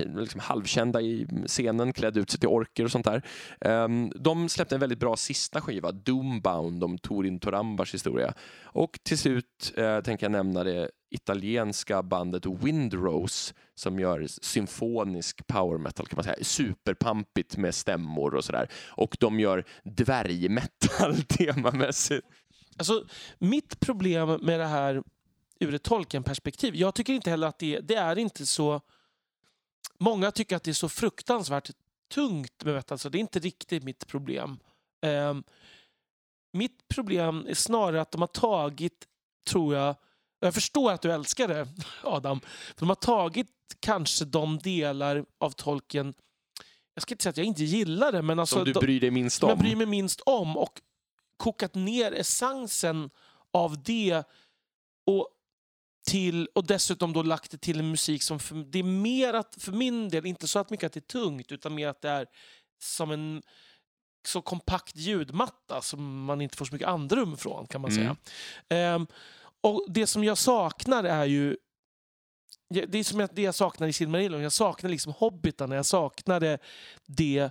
S1: liksom halvkända i scenen, klädde ut sig till orker och sånt där. Ehm, de släppte en väldigt bra sista skiva, Doombound, om Torin Torambars historia. Och till slut eh, tänker jag nämna det italienska bandet Windrose som gör symfonisk power metal kan man säga. Superpampigt med stämmor och sådär. Och de gör dvärgmetal temamässigt.
S2: Alltså, mitt problem med det här ur ett Tolkien-perspektiv, jag tycker inte heller att det, det är inte så... Många tycker att det är så fruktansvärt tungt med metal, så det är inte riktigt mitt problem. Ehm, mitt problem är snarare att de har tagit, tror jag, jag förstår att du älskar det, (laughs) Adam, de har tagit kanske de delar av Tolkien, jag ska inte säga att jag inte gillar det, men alltså...
S1: Som du bryr dig minst
S2: som jag
S1: om.
S2: bryr mig minst om och kokat ner essensen av det och, till, och dessutom då lagt det till en musik som för, det är mer att, för min del, inte så att mycket att det är tungt utan mer att det är som en så kompakt ljudmatta som man inte får så mycket andrum från kan man
S1: Mm.
S2: säga. Ehm, och det som jag saknar är ju det är som att det jag saknar i Silmarillion. Jag saknar liksom hobbitarna. Jag saknade det,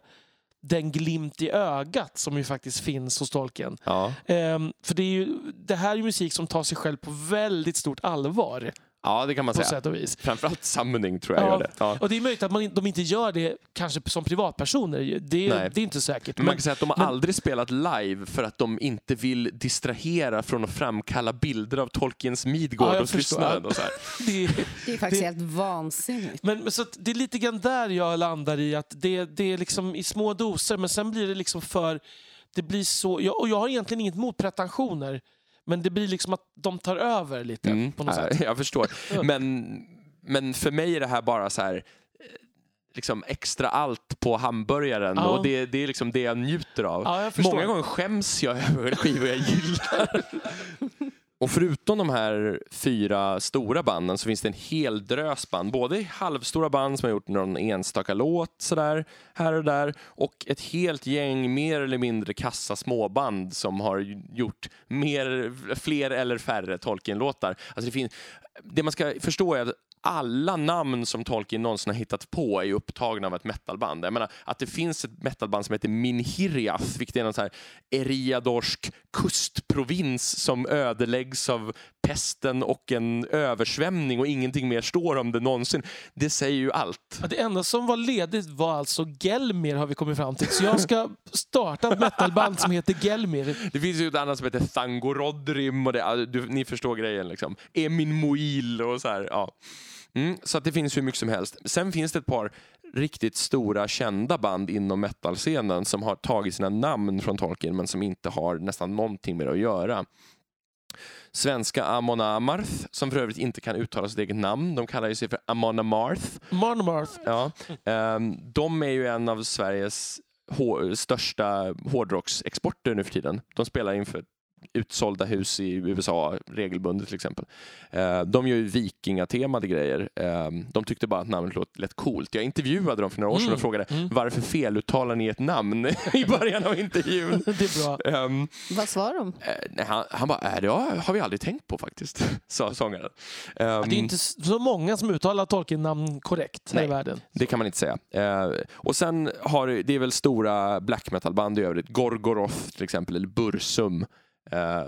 S2: den glimt i ögat som ju faktiskt finns hos Tolkien.
S1: Ja.
S2: Ehm, för det, är ju, det här är musik som tar sig själv på väldigt stort allvar.
S1: Ja, det kan man
S2: på
S1: säga.
S2: sätt och vis.
S1: Framförallt Summoning tror jag
S2: Ja,
S1: gör det. Ja.
S2: Och det är möjligt att man, de inte gör det kanske som privatpersoner. Det,
S1: Nej.
S2: det är inte säkert.
S1: Men man kan säga att de har
S2: men-
S1: aldrig spelat live för att de inte vill distrahera från att framkalla bilder av Tolkiens Midgård
S2: Ja,
S1: hos lyssnaren. Och så här. (laughs)
S2: det,
S3: Det är faktiskt
S2: Det-
S3: helt vansinnigt.
S2: men, men så att det är lite grann där jag landar i att det, det är liksom i små doser men sen blir det liksom för... Det blir så, jag, och jag har egentligen inget mot pretensioner men det blir liksom att de tar över lite
S1: Mm,
S2: på något sätt. (laughs)
S1: Jag förstår. (laughs) Men, men för mig är det här bara så här eh, liksom extra allt på hamburgaren
S2: Ja.
S1: och det, det är liksom det jag njuter av.
S2: Ja, jag.
S1: Många gånger skäms jag (laughs) över skivor jag gillar. Och förutom de här fyra stora banden så finns det en hel drös band. Både halvstora band som har gjort någon enstaka låt sådär här och där och ett helt gäng mer eller mindre kassa småband som har gjort mer, fler eller färre Tolkien-låtar. Alltså det, finns, det man ska förstå är att alla namn som Tolkien någonsin har hittat på är upptagna av ett metalband. Jag menar, att det finns ett metalband som heter Minhirjath, vilket är någon så här eriadorsk kustprovins som ödeläggs av pesten och en översvämning och ingenting mer står om det någonsin. Det säger ju allt.
S2: Ja, Det enda som var ledigt var alltså Gelmir har vi kommit fram till. Så jag ska starta ett metalband som heter Gelmir.
S1: Det finns ju ett annat som heter Thangorodrim och det, du, ni förstår grejen liksom. Emin Moil och så här. Ja. Mm, så att det finns hur mycket som helst. Sen finns det ett par riktigt stora kända band inom metalscenen som har tagit sina namn från Tolkien men som inte har nästan någonting med det att göra. Svenska Amon Amarth, som för övrigt inte kan uttala sitt eget namn. De kallar ju sig för Amon Amarth.
S2: Monomarth.
S1: Ja. Ehm, de är ju en av Sveriges största hårdrocksexporter nu för tiden. De spelar inför utsålda hus i USA regelbundet till exempel. Eh, de gör ju vikingatemade grejer. Eh, de tyckte bara att namnet låt lät coolt. Jag intervjuade dem för några år sedan
S2: Mm.
S1: och frågade
S2: Mm.
S1: varför feluttalar ni ett namn (laughs) i början av intervjun? (laughs)
S2: Det är bra.
S1: Ehm,
S3: Vad svarar de?
S1: eh, nej, han, han bara, äh, det har, har vi aldrig tänkt på faktiskt, (laughs) sa sångaren. Ehm,
S2: Det är inte så många som uttalar Tolkien-namn korrekt här i
S1: Nej.
S2: världen.
S1: Det kan man inte säga. Eh, och sen har det- det är väl stora black metal-band i övrigt. Gorgoroth till exempel, eller Bursum. Eh,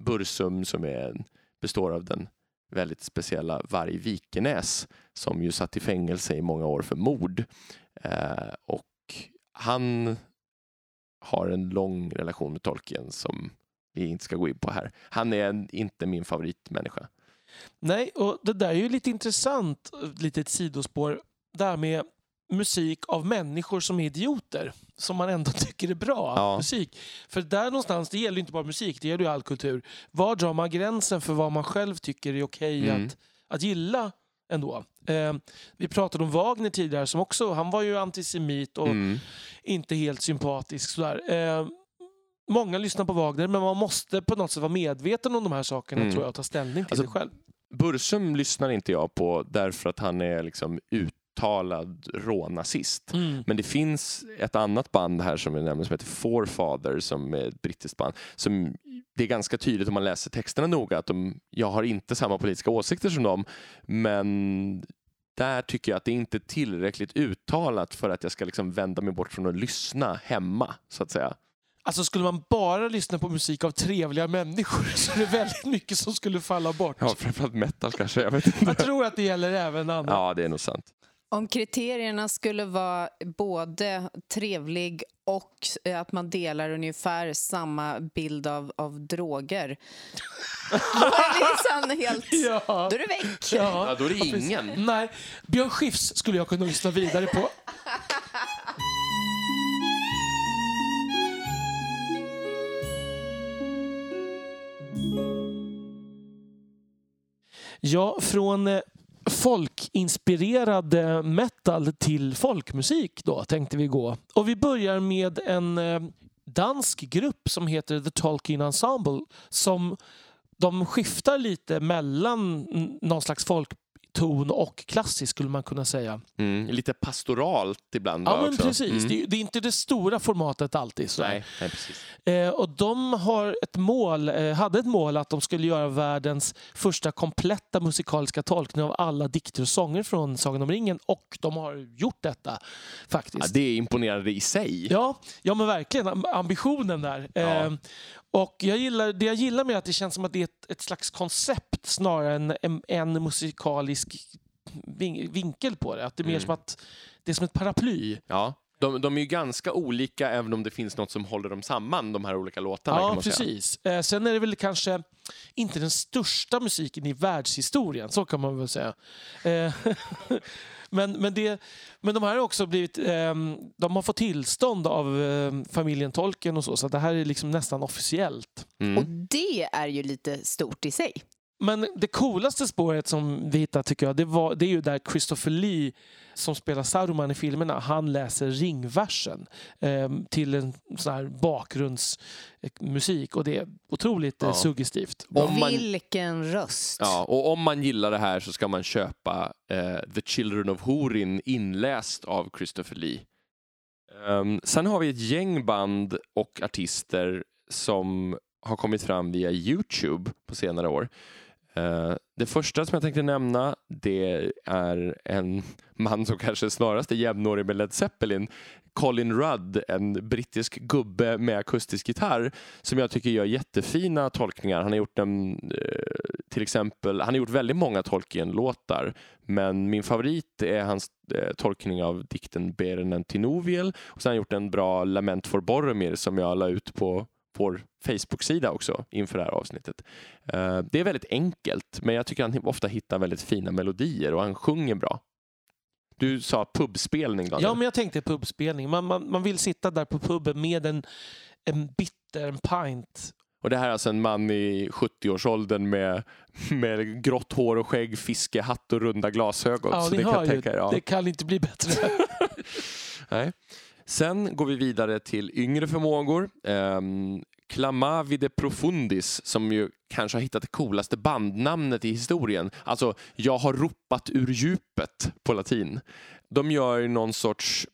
S1: Bursum som är, en- består av den väldigt speciella Varg Vikenäs som ju satt i fängelse i många år för mord. Eh, och han har en lång relation med Tolkien som vi inte ska gå in på här. Han är en, inte min favoritmänniska.
S2: Nej, och det där är ju lite intressant, eh, lite ett sidospår, där med musik av människor som är idioter, som man ändå (laughs) tycker är bra
S1: Ja.
S2: musik. För där någonstans, det gäller inte bara musik, det gäller ju all kultur. Var drar man gränsen för vad man själv tycker är okej
S1: Mm.
S2: att, att gilla ändå? Eh, vi pratade om Wagner tidigare, som också, han var ju antisemit och
S1: Mm.
S2: inte helt sympatisk. Sådär. Eh, många lyssnar på Wagner, men man måste på något sätt vara medveten om de här sakerna
S1: Mm.
S2: tror jag, och ta ställning till
S1: Alltså,
S2: det själv.
S1: Bursum lyssnar inte jag på därför att han är liksom uttalad rånazist.
S2: Mm.
S1: Men det finns ett annat band här som jag nämnde som heter Forefather som är ett brittiskt band. Som det är ganska tydligt om man läser texterna noga att de, jag har inte samma politiska åsikter som dem men där tycker jag att det inte är tillräckligt uttalat för att jag ska liksom vända mig bort från att lyssna hemma så att säga.
S2: Alltså skulle man bara lyssna på musik av trevliga människor (laughs) så är det väldigt mycket som skulle falla bort.
S1: Ja, framförallt metal kanske. Jag vet inte.
S2: Jag tror att det gäller även andra.
S1: Ja, det är nog sant.
S3: Om kriterierna skulle vara både trevlig och eh, att man delar ungefär samma bild av, av droger (laughs) då är vi sen helt...
S2: Ja.
S3: Då är det väck.
S2: Ja.
S1: Ja, då är det ingen.
S2: Nej, Björn Skifs skulle jag kunna lyssna vidare på. Ja, från eh, folkinspirerad metal till folkmusik då tänkte vi gå. Och vi börjar med en eh, dansk grupp som heter The Tolkien Ensemble som de skiftar lite mellan någon slags folkton och klassisk skulle man kunna säga.
S1: Mm, lite pastoralt ibland.
S2: Ja men
S1: också.
S2: precis,
S1: Mm.
S2: det, är- det är inte det stora formatet alltid. Så.
S1: Nej, nej, precis.
S2: Eh, och de har ett mål, eh, hade ett mål att de skulle göra världens första kompletta musikaliska tolkning av alla dikter och sånger från Sagan om ringen och de har gjort detta
S1: Ja,
S2: faktiskt.
S1: det är imponerande i sig.
S2: Ja, ja men verkligen. Am- Ambitionen där.
S1: Ja.
S2: Eh, Och jag gillar, det jag gillar med att det känns som att det är ett, ett slags koncept snarare än en, en musikalisk vin, vinkel på det. Att det är mer
S1: Mm.
S2: som att det är som ett paraply.
S1: Ja. De, de är ju ganska olika även om det finns något som håller dem samman, de här olika låtarna.
S2: Ja, precis. Eh, sen är det väl kanske inte den största musiken i världshistorien, så kan man väl säga. Eh, (laughs) men, men, det, men de här har också blivit... Eh, de har fått tillstånd av eh, familjen Tolkien och så, så det här är liksom nästan officiellt.
S1: Mm.
S3: Och det är ju lite stort i sig.
S2: Men det coolaste spåret som vi hittade tycker jag, det, var, det är ju där Christopher Lee som spelar Saruman i filmerna, han läser ringversen eh, till en sån här bakgrundsmusik och det är otroligt eh,
S1: Ja.
S2: suggestivt.
S1: Om man-
S3: Vilken röst!
S1: Ja, och om man gillar det här så ska man köpa eh, The Children of Horin inläst av Christopher Lee. Ehm, sen har vi ett gäng band och artister som har kommit fram via Youtube på senare år. Eh, det första som jag tänkte nämna det är en man som kanske snarast är jämnårig med Led Zeppelin. Colin Rudd, en brittisk gubbe med akustisk gitarr som jag tycker gör jättefina tolkningar. Han har gjort en, eh, till exempel, han har gjort väldigt många Tolkien-låtar men min favorit är hans eh, tolkning av dikten Beren en Tinoviel och sen har han gjort en bra Lament for Boromir som jag la ut på vår Facebook-sida också inför det här avsnittet. Eh, Det är väldigt enkelt, men jag tycker han ofta hittar väldigt fina melodier och han sjunger bra. Du sa pubspelning, Daniel.
S2: Ja, men jag tänkte pubspelning. Man, man, man vill sitta där på puben med en, en bitter, en pint.
S1: Och det här är alltså en man i 70-årsåldern med, med grått hår och skägg, fiskehatt och runda glasögon.
S2: Ja, ni
S1: det kan
S2: hör
S1: jag
S2: ju,
S1: tänka ja.
S2: det kan inte bli bättre. (laughs) (laughs)
S1: Nej. Sen går vi vidare till yngre förmågor. Ehm, um, Clamavi de Profundis som ju kanske har hittat det coolaste bandnamnet i historien. Alltså, jag har ropat ur djupet på latin. De gör ju någon sorts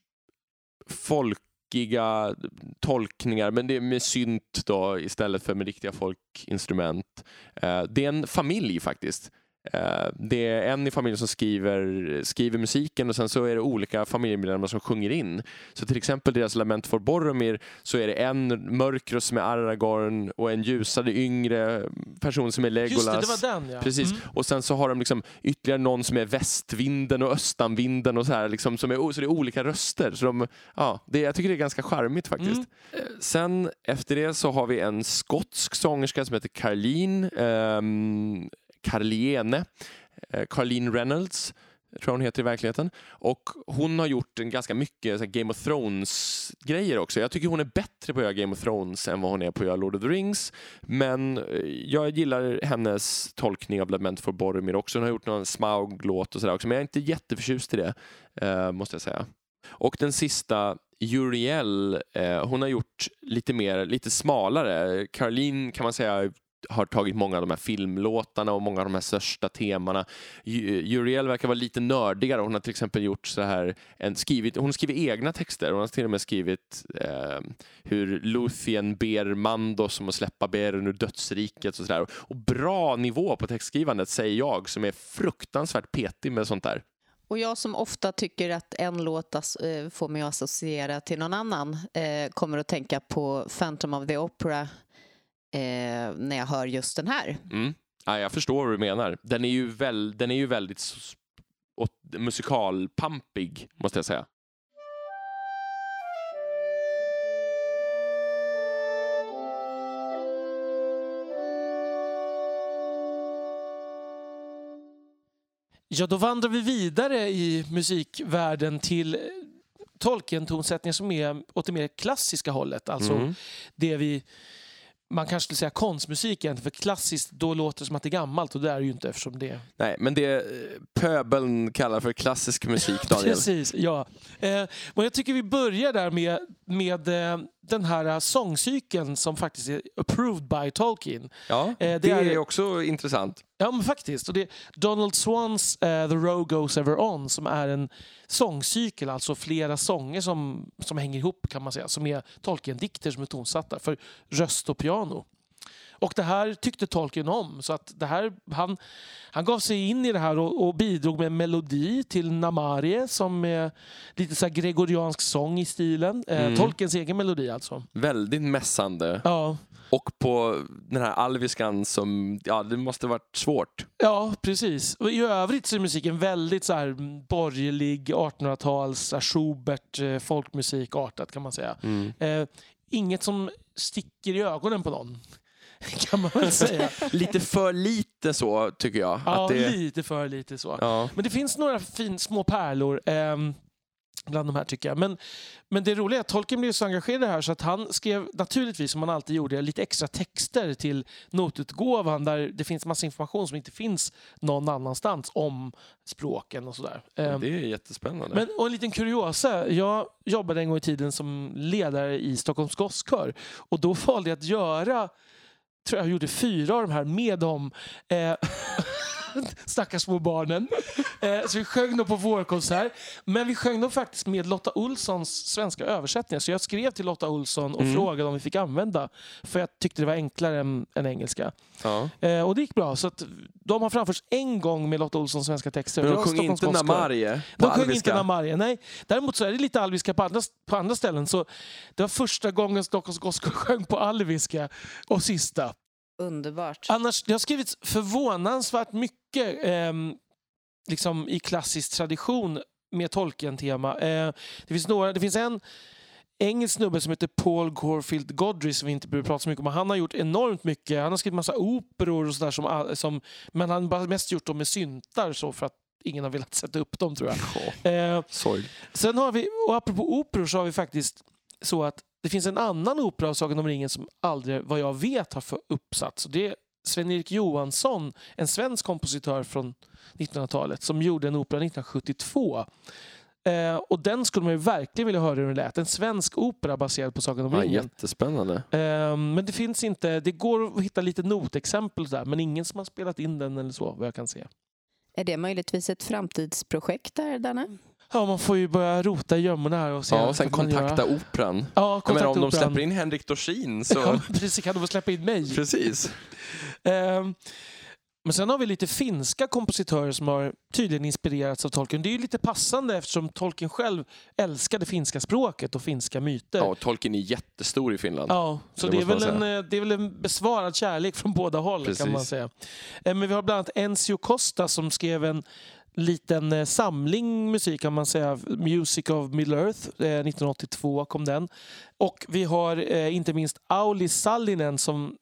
S1: folkiga tolkningar, men det är med synt då istället för med riktiga folkinstrument. Eh, det är en familj faktiskt. Eh, Det är en i familjen som skriver, skriver musiken och sen så är det olika familjemedlemmar som sjunger in. Så till exempel deras Lament for Boromir så är det en mörk röst som är Aragorn och en ljusare yngre person som är Legolas.
S2: Just det, det var den ja.
S1: Precis.
S2: Mm.
S1: Och sen så har de liksom ytterligare någon som är västvinden och östanvinden och så här. Liksom, som är, så det är olika röster. Så de, ja, det, jag tycker det är ganska charmigt faktiskt.
S2: Mm.
S1: Eh, Sen efter det så har vi en skotsk sångerska som heter Carlene. Um, Carliene. Eh, Reynolds tror jag hon heter i verkligheten. Och hon har gjort en ganska mycket så här, Game of Thrones-grejer också. Jag tycker hon är bättre på att göra Game of Thrones än vad hon är på att göra Lord of the Rings. Men eh, jag gillar hennes tolkning av Lament for Boromir också. Hon har gjort någon Smaug-låt och sådär också, men jag är inte jätteförtjust i det, eh, måste jag säga. Och den sista, Uriel, eh, hon har gjort lite mer, lite smalare. Caroline kan man säga har tagit många av de här filmlåtarna och många av de här största temana. Uriel verkar vara lite nördigare. Hon har till exempel gjort så här, en, skrivit, hon skriver egna texter. Hon har till och med skrivit eh, hur Luthien ber Mandos om att släppa beren ur dödsriket och sådär. Och bra nivå på textskrivandet säger jag som är fruktansvärt petig med sånt där.
S3: Och jag som ofta tycker att en låt eh, får mig att associera till någon annan eh, kommer att tänka på Phantom of the Opera eh, när jag hör just den här.
S1: Mm. Ja, jag förstår vad du menar. Den är ju, väl, den är ju väldigt musikalpampig, måste jag säga.
S2: Ja, då vandrar vi vidare i musikvärlden till eh, Tolkien-tonsättningar som är åt det mer klassiska hållet. Alltså
S1: Mm.
S2: det vi... Man kanske skulle säga konstmusik egentligen, för klassiskt då låter det som att det är gammalt och det är ju inte eftersom det...
S1: Nej, men det eh, pöbeln kallar för klassisk musik, Daniel. (laughs)
S2: Precis, ja. Eh, men jag tycker vi börjar där med, med eh, den här eh, sångcykeln som faktiskt är approved by Tolkien.
S1: Ja,
S2: det
S1: det
S2: är-
S1: är också intressant.
S2: Ja, men faktiskt. Och det är Donald Swans eh, The Road Goes Ever On som är en sångcykel, alltså flera sånger som, som hänger ihop kan man säga, som är Tolkien-dikter som är tonsatta för röst och piano. Och det här tyckte Tolkien om. Så att det här, han, han gav sig in i det här och, och bidrog med en melodi till Namarie som är lite så gregoriansk sång i stilen. Eh,
S1: Mm.
S2: Tolkiens egen melodi alltså.
S1: Väldigt mässande.
S2: Ja,
S1: Och på den här alviskan som, ja det måste varit svårt.
S2: ja precis. Och I övrigt så är musiken väldigt så här borgerlig, 1800-tals, så här Schubert, eh, folkmusikartat kan man säga.
S1: Mm.
S2: Eh, inget som sticker i ögonen på någon. (laughs) Kan man väl säga.
S1: Lite för lite så tycker jag.
S2: Ja,
S1: att det,
S2: lite för lite så.
S1: ja.
S2: Men det finns några fin, små pärlor ehm, bland de här tycker jag. Men, men det roliga är att Tolkien blev så engagerad i det här så att han skrev naturligtvis, som han alltid gjorde, lite extra texter till notutgåvan där det finns massa information som inte finns någon annanstans om språken och sådär. Ehm,
S1: Det är jättespännande.
S2: men, och en liten kuriosa. Jag jobbade en gång i tiden som ledare i Stockholms Gosskör. Och då valde jag att göra, tror jag gjorde fyra av de här med dem. Eh, (laughs) (laughs) stackars små barnen. Eh, så vi sjöng dem på vårkonsert. Men vi sjöng dem faktiskt med Lotta Olssons svenska översättningar. Så jag skrev till Lotta Olsson och
S1: Mm.
S2: frågade om vi fick använda. För jag tyckte det var enklare än, än engelska.
S1: ja.
S2: Eh, och det gick bra. Så att de har framförts en gång med Lotta Olssons svenska texter.
S1: Men de
S2: Stockholms
S1: inte. Namarie
S2: De sjöng inte? Namarie, nej. Däremot så är det lite alviska på andra, på andra ställen. Så det var första gången Stockholms Gospel sjöng på alviska och sista.
S3: Underbart.
S2: Annars, det har skrivits förvånansvärt mycket ehm, liksom i klassisk tradition med Tolkien-tema. Eh, det, finns några, det finns en engelsk snubbe som heter Paul Gorfield Godry som vi inte behöver prata så mycket om. Han har gjort enormt mycket. Han har skrivit massa operor och sådär. Som, som, men han har bara mest gjort dem med syntar så för att ingen har velat sätta upp dem tror jag.
S1: Ja,
S2: Eh. Sen har vi, och apropå operor så har vi faktiskt så att det finns en annan opera av Sagan om ringen som aldrig, vad jag vet, har. Och det är Sven-Erik Johansson, en svensk kompositör från 1900-talet, som gjorde en opera 1972. Eh, och den skulle man ju verkligen vilja höra hur den lät. En svensk opera baserad på Sagan om
S1: Ja,
S2: ringen.
S1: jättespännande.
S2: Eh, men det finns inte, det går att hitta lite notexempel där, men ingen som har spelat in den eller så, vad jag kan se.
S3: Är det möjligtvis ett framtidsprojekt där, Danne?
S2: Ja, man får ju börja rota i gömmorna här och se
S1: Ja, och sen kontakta operan.
S2: Ja,
S1: Jag menar,
S2: kontakta
S1: om de
S2: operan.
S1: släpper in Henrik Dorsin (laughs) så...
S2: Ja, precis, kan de släppa in mig?
S1: Precis.
S2: Ehm, men sen har vi lite finska kompositörer som har tydligen inspirerats av Tolkien. Det är ju lite passande eftersom Tolkien själv älskade finska språket och finska myter.
S1: Ja, Tolkien är jättestor i Finland.
S2: Ja, så
S1: Det
S2: det är, väl en, eh, det är väl en besvarad kärlek från båda håll kan man
S1: Precis.
S2: säga. Eh, Men vi har bland annat Enzio Costa som skrev en liten eh, samling musik kan man säga. Music of Middle Earth. Eh, 1982 kom den. Och vi har eh, inte minst Auli Sallinen som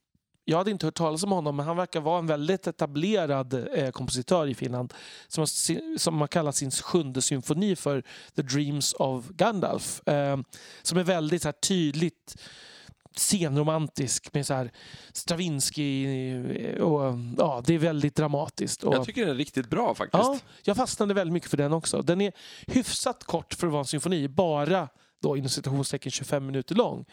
S2: jag hade inte hört talas om honom, men han verkar vara en väldigt etablerad eh, kompositör i Finland som har, som har kallat sin sjunde symfoni för The Dreams of Gandalf. Eh, som är väldigt så här, tydligt scenromantisk med så här Stravinsky eh, och ja, det är väldigt dramatiskt. Och,
S1: Jag tycker den är riktigt bra faktiskt.
S2: ja, jag fastnade väldigt mycket för den också. Den är hyfsat kort för att vara en symfoni, bara då inom citationstecken 25 minuter lång.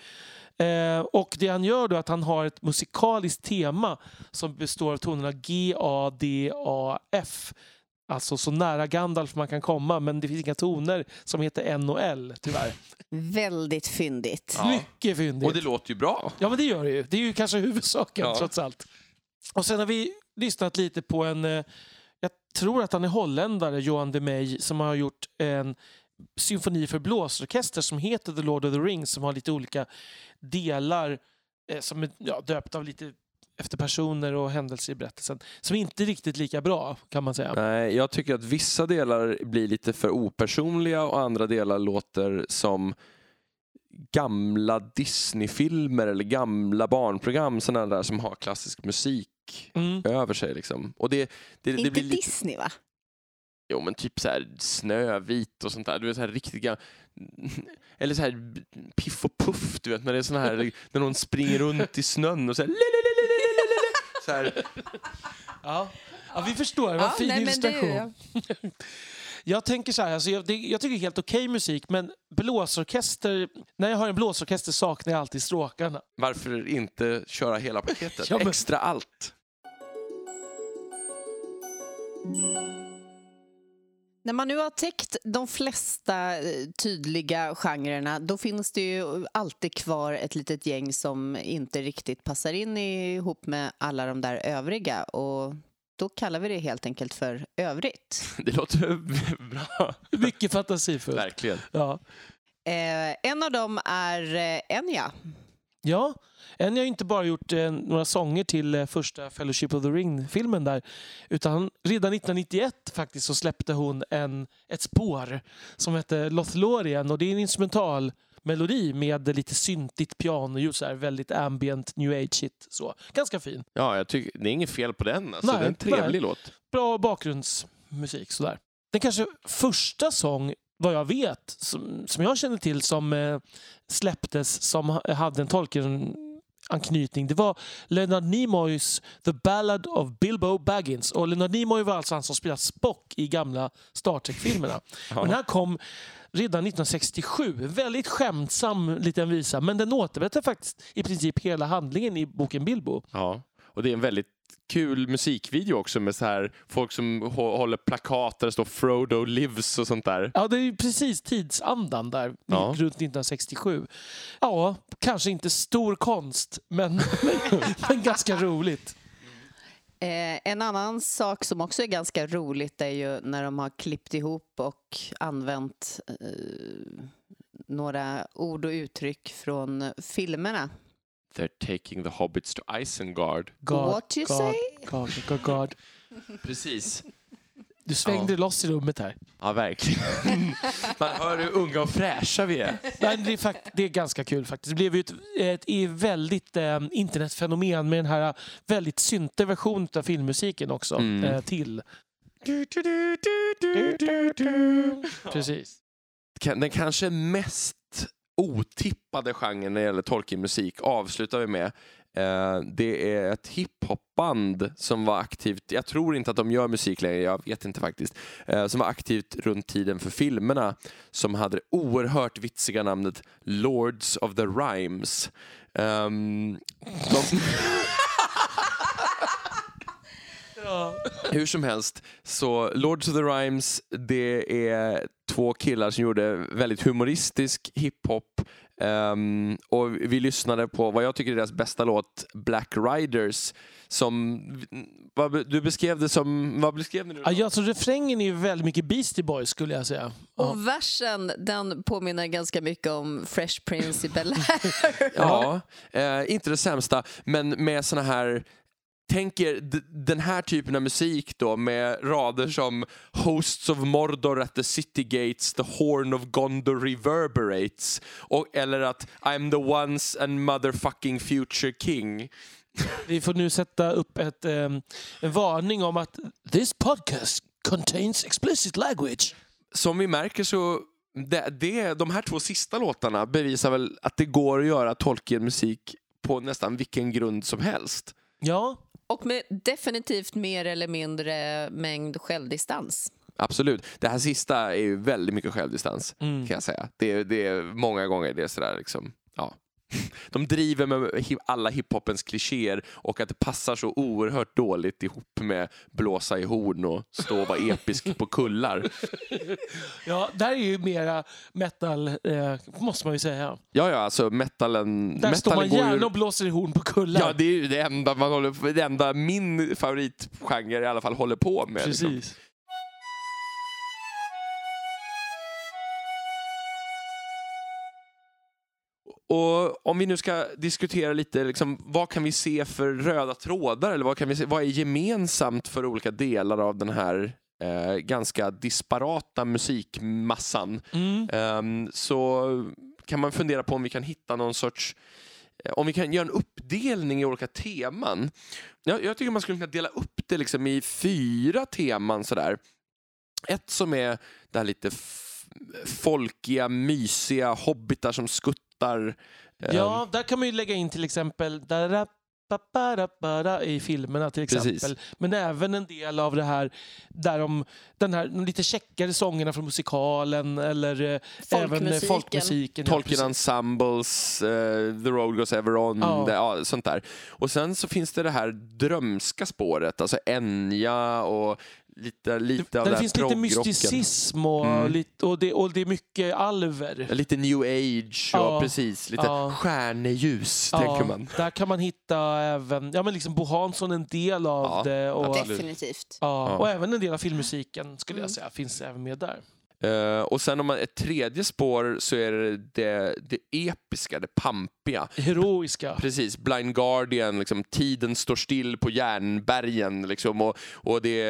S2: Eh, och det han gör då är att han har ett musikaliskt tema som består av tonerna G, A, D, A, F. Alltså så nära Gandalf man kan komma, men det finns inga toner som heter N och L, tyvärr.
S3: Väldigt fyndigt.
S1: Ja.
S2: Mycket fyndigt.
S1: Och det låter ju bra.
S2: Ja, men det gör det ju. Det är ju kanske huvudsaken
S1: Ja.
S2: trots allt. Och sen har vi lyssnat lite på en, eh, jag tror att han är holländare, Johan de Meij, som har gjort en symfoni för blåsorkester som heter The Lord of the Rings som har lite olika delar eh, som är ja, döpta av lite efter personer och händelser i berättelsen som inte är riktigt lika bra kan man säga.
S1: Nej, jag tycker att vissa delar blir lite för opersonliga och andra delar låter som gamla Disney-filmer eller gamla barnprogram sådana där som har klassisk musik
S2: mm.
S1: över sig. Liksom. Och det, det, det
S3: inte
S1: blir lite...
S3: Disney va?
S1: Jo men typ så här Snövit och sånt där. Du vet så här riktigt. (laughs) Eller så här Piff och Puff du vet när det är sån här (laughs) när någon springer runt i snön och så här... (laughs) så här (laughs)
S2: Ja. ja, vi förstår. Var en fin
S3: nej,
S2: illustration. (laughs) Jag tänker så här, alltså jag, det, jag tycker helt okej musik, men blåsorkester, när jag hör en blåsorkester saknar jag alltid stråkarna.
S1: Varför inte köra hela paketet? (laughs)
S2: Ja, men-
S1: Extra allt.
S3: När man nu har täckt de flesta eh, tydliga genrerna då finns det ju alltid kvar ett litet gäng som inte riktigt passar in ihop med alla de där övriga. Och då kallar vi det helt enkelt för övrigt. (laughs)
S1: Det låter (laughs) bra.
S2: Mycket fantasifullt.
S1: Verkligen.
S2: Ja.
S3: Eh, en av dem är eh, Enya.
S2: Ja, Enya har inte bara gjort eh, några sånger till eh, första Fellowship of the Ring-filmen där. Utan redan 1991 faktiskt så släppte hon en, ett spår som heter Lothlorien och det är en instrumental melodi med lite syntigt pianoljud, så här, väldigt ambient new age-hit. Så. Ganska fin.
S1: Ja, jag tycker, det är inget fel på den. Alltså,
S2: Nej,
S1: det är en trevlig
S2: nej.
S1: låt.
S2: Bra bakgrundsmusik. Sådär. Den kanske första sång, vad jag vet, som, som jag känner till som eh, släpptes som ha- hade en Tolkien anknytning. Det var Leonard Nimoys The Ballad of Bilbo Baggins. Och Leonard Nimoy var alltså han som spelade Spock i gamla Star Trek-filmerna. Och den här kom redan 1967. Väldigt skämtsam liten visa, men den återberättar faktiskt i princip hela handlingen i boken Bilbo.
S1: Ja, och det är en väldigt kul musikvideo också med så här folk som hå- håller plakat där det står Frodo lives och sånt där.
S2: Ja, det är ju precis tidsandan där,
S1: Ja.
S2: runt 1967. Ja, kanske inte stor konst, men, men, (laughs) men ganska roligt.
S3: Eh, en annan sak som också är ganska roligt är ju när de har klippt ihop och använt eh, några ord och uttryck från filmerna.
S1: They're taking the hobbits to Isengard.
S2: God,
S3: What you
S2: God,
S3: say?
S2: God, God, God.
S1: Precis.
S2: Du svängde
S1: Ja.
S2: loss i rummet här.
S1: Ja, verkligen. (laughs) Man hör hur unga och fräscha vi är.
S2: Men det, är fakt- det är ganska kul faktiskt. Det blev ju ett, ett, ett väldigt eh, internetfenomen med den här väldigt synte versionen av filmmusiken också
S1: Mm.
S2: eh, till. Precis.
S1: Kan- Den kanske mest otippade genren när det gäller Tolkien-musik avslutar vi med. Eh, det är ett hiphopband som var aktivt, jag tror inte att de gör musik längre, jag vet inte faktiskt, eh, som var aktivt runt tiden för filmerna som hade det oerhört vitsiga namnet Lords of the Rhymes. Ehm, de... (laughs) Hur som helst, så Lords of the Rhymes, det är två killar som gjorde väldigt humoristisk hiphop. Ehm, och vi lyssnade på vad jag tycker är deras bästa låt, Black Riders, som vad, du beskrev det som, vad beskrev ni nu?
S2: Ja, ja, alltså, refrängen är ju väldigt mycket Beastie Boys skulle jag säga. Ja.
S3: Och versen, den påminner ganska mycket om Fresh Prince i Bel-Air. (laughs)
S1: Ja, eh, inte det sämsta, men med såna här Tänk er d- den här typen av musik då med rader som Hosts of Mordor at the city gates, the horn of Gondor reverberates och, eller att I'm the once and motherfucking future king.
S2: Vi får nu sätta upp ett, ehm, en varning om att this podcast contains explicit language.
S1: Som vi märker så det, det, de här två sista låtarna bevisar väl att det går att göra Tolkien-musik på nästan vilken grund som helst.
S2: Ja,
S3: Och med definitivt mer eller mindre mängd självdistans.
S1: Absolut. Det här sista är ju väldigt mycket självdistans
S2: Mm.
S1: kan jag säga. Det är, det är många gånger det är sådär liksom. De driver med alla hiphopens klichéer och att det passar så oerhört dåligt ihop med blåsa i horn och stå och vara episk på kullar. (laughs)
S2: ja där är ju mera metal, eh, måste man ju säga.
S1: Ja, ja, alltså metalen...
S2: Där står man
S1: går ju-
S2: gärna och blåser i horn på kullar.
S1: Ja, det är ju det enda, man håller, det enda min favoritgenre i alla fall håller på med. liksom. Och om vi nu ska diskutera lite, liksom, vad kan vi se för röda trådar eller vad, kan vi se, vad är gemensamt för olika delar av den här eh, ganska disparata musikmassan?
S2: Mm.
S1: Ehm, så kan man fundera på om vi kan hitta någon sorts eh, om vi kan göra en uppdelning i olika teman. Jag, jag tycker man skulle kunna dela upp det liksom i fyra teman sådär. Ett som är det här lite folkiga, mysiga hobbitar som skuttar. Ehm,
S2: Ja, där kan man ju lägga in till exempel i filmerna till exempel.
S1: Precis.
S2: Men även en del av det här, där de, den här de lite checkare sångerna från musikalen eller eh, även eh,
S3: Folkmusiken.
S2: folkmusiken. ja,
S1: Tolkien
S2: precis.
S1: Ensembles, eh, The Road Goes Ever On,
S2: Ja.
S1: det, ja, sånt där. Och sen så finns det det här drömska spåret, alltså Enya och lite, lite av
S2: Där
S1: den här
S2: finns lite mysticism och,
S1: Mm.
S2: lite, och, det, och det är mycket alver.
S1: Lite new age,
S2: Ja.
S1: och precis. Lite
S2: Ja.
S1: stjärneljus, tänker man.
S2: Där kan man hitta även, ja men liksom Bo Hansson en del av
S1: Ja,
S2: det. Och.
S3: Definitivt.
S2: ja,
S1: Ja.
S2: och även en del av filmmusiken skulle jag
S3: Mm.
S2: säga finns även med där.
S1: Eh, och sen om man ett tredje spår så är det det, det episka, det pampiga.
S2: Heroiska.
S1: Precis, Blind Guardian, liksom, tiden står still på järnbergen. Liksom, och, och det,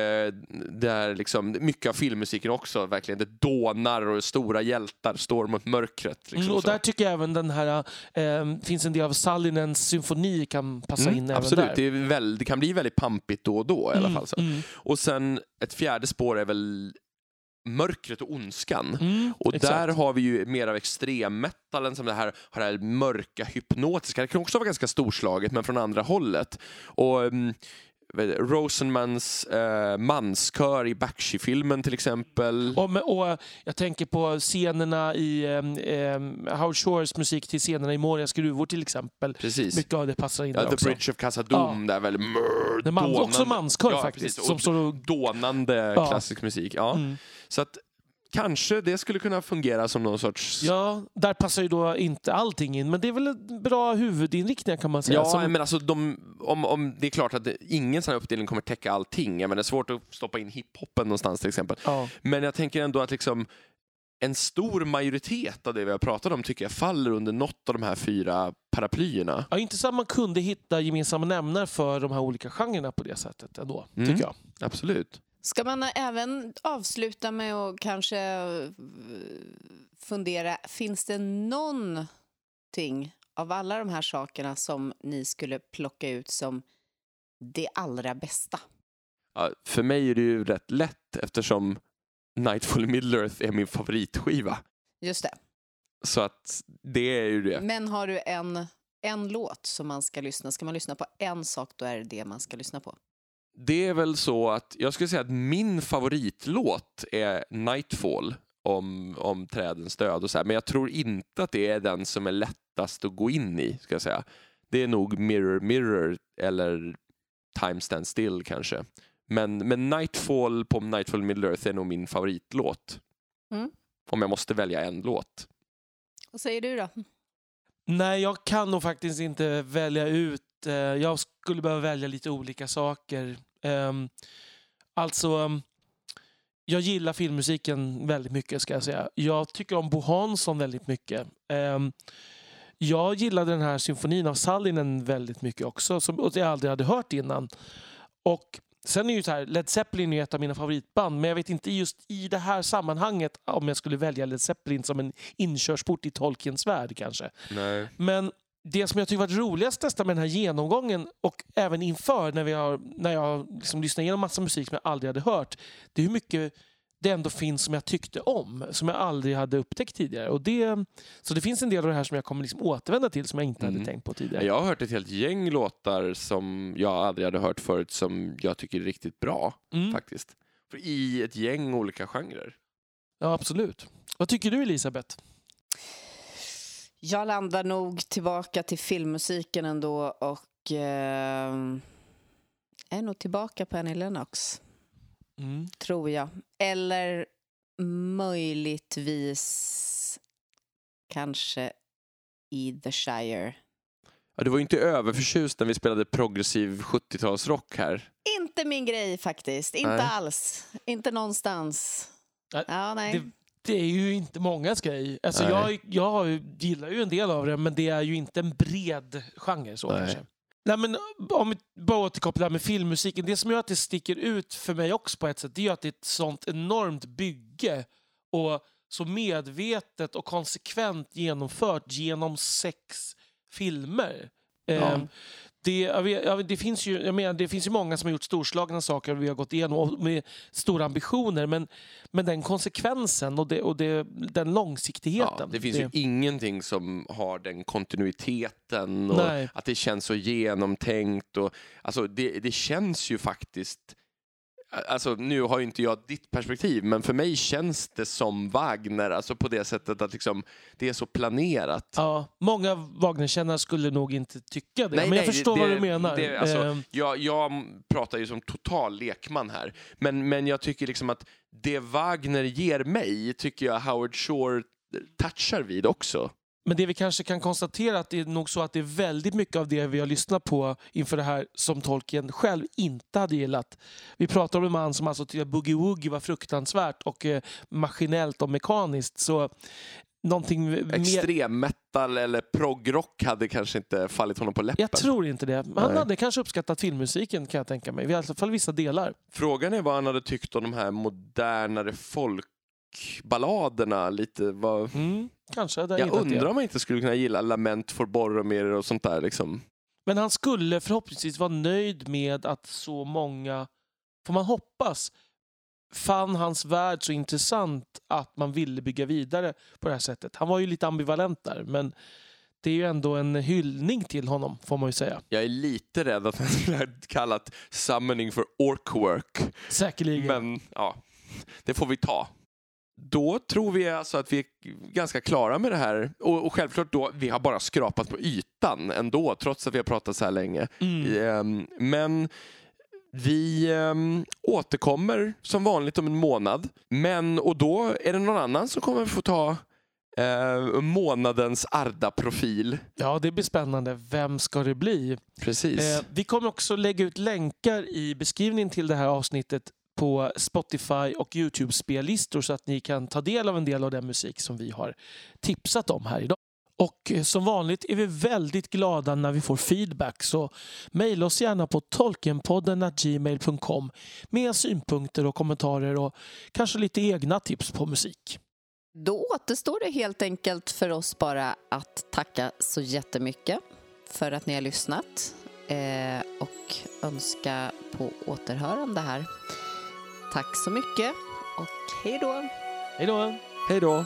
S1: det är liksom, mycket av filmmusiken också, verkligen. Det dånar och stora hjältar står mot mörkret. Liksom,
S2: Mm, och
S1: så.
S2: där tycker jag även den här, eh, finns en del av Sallinens symfoni kan passa
S1: Mm,
S2: in även
S1: absolut,
S2: där.
S1: det, är väl, det kan bli väldigt pampigt då och då i alla
S2: Mm,
S1: fall. Så.
S2: Mm,
S1: Och sen ett fjärde spår är väl mörkret och ondskan.
S2: mm,
S1: Och
S2: exakt.
S1: där har vi ju mer av extremmetalen som det här, har det här mörka hypnotiska. Det kan också vara ganska storslaget men från andra hållet. Och um, Rosenmans uh, manskör i Bakshi-filmen till exempel.
S2: Och, och jag tänker på scenerna i um, um, Howard Shores musik till scenerna i Morias gruvor till exempel.
S1: Precis.
S2: Mycket av det passar in
S1: Ja,
S2: där
S1: The
S2: också.
S1: Bridge of Casadum, där väl
S2: man, också manskör
S1: Ja,
S2: faktiskt. Som står och,
S1: Dånande
S2: Ja.
S1: klassisk musik. Ja.
S2: mm.
S1: Så att kanske det skulle kunna fungera som någon sorts...
S2: Ja, där passar ju då inte allting in, men det är väl en bra huvudinriktning kan man säga.
S1: Ja,
S2: Som-
S1: men alltså de, om, om, det är klart att det, ingen sån här uppdelning kommer täcka allting. Jag menar, det är svårt att stoppa in hiphopen någonstans till exempel.
S2: ja.
S1: Men jag tänker ändå att liksom en stor majoritet av det vi har pratat om tycker jag faller under något av de här fyra paraplyerna.
S2: Ja, inte så att man kunde hitta gemensamma nämnare för de här olika genrerna på det sättet ändå,
S1: Mm.
S2: tycker jag.
S1: Absolut.
S3: Ska man även avsluta med att kanske eh, fundera, finns det någonting av alla de här sakerna som ni skulle plocka ut som det allra bästa?
S1: Ja, för mig är det ju rätt lätt eftersom Nightfall in Middle Earth är min favoritskiva.
S3: Just det.
S1: Så att det är ju det.
S3: Men har du en, en låt som man ska lyssna Ska man lyssna på en sak, då är det det man ska lyssna på.
S1: Det är väl så att jag skulle säga att min favoritlåt är Nightfall om, om trädens död och så här. Men jag tror inte att det är den som är lättast att gå in i, ska jag säga. Det är nog Mirror Mirror eller Time Stand Still kanske. Men, men Nightfall på Nightfall Middle Earth är nog min favoritlåt.
S3: Mm.
S1: Om jag måste välja en låt.
S3: Vad säger du då?
S2: Nej, jag kan nog faktiskt inte välja ut. Eh, jag skulle behöva välja lite olika saker. Ehm, alltså, jag gillar filmmusiken väldigt mycket ska jag säga. Jag tycker om Bo Hansson väldigt mycket. Ehm, jag gillade den här symfonin av Sallinen väldigt mycket också, som jag aldrig hade hört innan. Och Sen är ju så här, Led Zeppelin är ett av mina favoritband, men jag vet inte just i det här sammanhanget om jag skulle välja Led Zeppelin som en inkörsport i Tolkiens värld kanske.
S1: Nej.
S2: Men det som jag tycker varit roligast testa med den här genomgången och även inför när, vi har, när jag liksom lyssnade igenom massa musik som jag aldrig hade hört, det är hur mycket det ändå finns som jag tyckte om, som jag aldrig hade upptäckt tidigare. Och det, så det finns en del av det här som jag kommer liksom återvända till som jag inte
S1: Mm.
S2: hade tänkt på tidigare.
S1: Jag har hört ett helt gäng låtar som jag aldrig hade hört förut som jag tycker är riktigt bra
S2: Mm.
S1: faktiskt. För I ett gäng olika genrer.
S2: Ja, absolut. Vad tycker du Elisabeth?
S3: Jag landar nog tillbaka till filmmusiken ändå och eh, är nog tillbaka på Annie Lennox,
S2: Mm.
S3: tror jag. Eller möjligtvis kanske i The Shire.
S1: Ja, du var ju inte överförtjust när vi spelade progressiv 70-talsrock här.
S3: Inte min grej faktiskt, inte
S1: Nej.
S3: alls. Inte någonstans.
S2: Nej,
S3: Ja, nej.
S2: Det, det är ju inte mångas grej. Alltså jag, jag gillar ju en del av det, men det är ju inte en bred genre. så
S1: Nej.
S2: kanske. Nej, men om vi bara återkopplar med filmmusiken. Det som gör att det sticker ut för mig också på ett sätt, det är att det är ett sånt enormt bygge och så medvetet och konsekvent genomfört genom sex filmer. Ehm, det, vet, det, finns ju, jag menar, det finns ju många som har gjort storslagna saker och vi har gått igenom med stora ambitioner men, men den konsekvensen och, det, och det, den långsiktigheten.
S1: Ja, det finns ju ingenting som har den kontinuiteten och
S2: Nej.
S1: att det känns så genomtänkt. Och, alltså, det, det känns ju faktiskt Alltså, nu har ju inte jag ditt perspektiv, men för mig känns det som Wagner, alltså på det sättet att liksom, det är så planerat.
S2: Ja, många Wagnerkännare skulle nog inte tycka det, men jag förstår
S1: det,
S2: vad du menar.
S1: Det, alltså,
S2: Eh,
S1: jag, jag pratar ju som total lekman här, men, men jag tycker liksom att det Wagner ger mig tycker jag Howard Shore touchar vid också.
S2: Men det vi kanske kan konstatera att det är nog så att det är väldigt mycket av det vi har lyssnat på inför det här som Tolkien själv inte hade gillat. Vi pratar om en man som alltså tyckte att Boogie Woogie var fruktansvärt och eh, maskinellt och mekaniskt. Så någonting mer...
S1: Extrem metal eller progrock hade kanske inte fallit honom på läppen.
S2: Jag tror inte det. Men Han
S1: Nej.
S2: hade kanske uppskattat filmmusiken kan jag tänka mig. I alla fall vissa delar.
S1: Frågan är vad han hade tyckt om de här modernare folkballaderna. Lite vad...
S2: Mm, kanske.
S1: Jag undrar om man inte skulle kunna gilla Lament for Boromir och sånt där. Liksom.
S2: Men han skulle förhoppningsvis vara nöjd med att så många, får man hoppas, fann hans värld så intressant att man ville bygga vidare på det här sättet. Han var ju lite ambivalent där, men det är ju ändå en hyllning till honom, får man ju säga.
S1: Jag är lite rädd att han skulle ha kallat Summoning for Orkwork.
S2: Säkerligen.
S1: Men ja, det får vi ta. Då tror vi alltså att vi är ganska klara med det här. Och, och självklart då, vi har bara skrapat på ytan ändå, trots att vi har pratat så här länge.
S2: Mm.
S1: Ehm, Men vi ehm, återkommer som vanligt om en månad. Men, och då är det någon annan som kommer få ta eh, månadens Arda-profil.
S2: Ja, det blir spännande. Vem ska det bli?
S1: Precis.
S2: Eh, vi kommer också lägga ut länkar i beskrivningen till det här avsnittet på Spotify och Youtube-spellistor så att ni kan ta del av en del av den musik som vi har tipsat om här idag. Och som vanligt är vi väldigt glada när vi får feedback så mejla oss gärna på tolkenpodden.gmail.com med synpunkter och kommentarer och kanske lite egna tips på musik.
S3: Då återstår det helt enkelt för oss bara att tacka så jättemycket för att ni har lyssnat eh, och önska på återhörande här. Tack så mycket och hej då!
S2: Hej då!
S1: Hej då!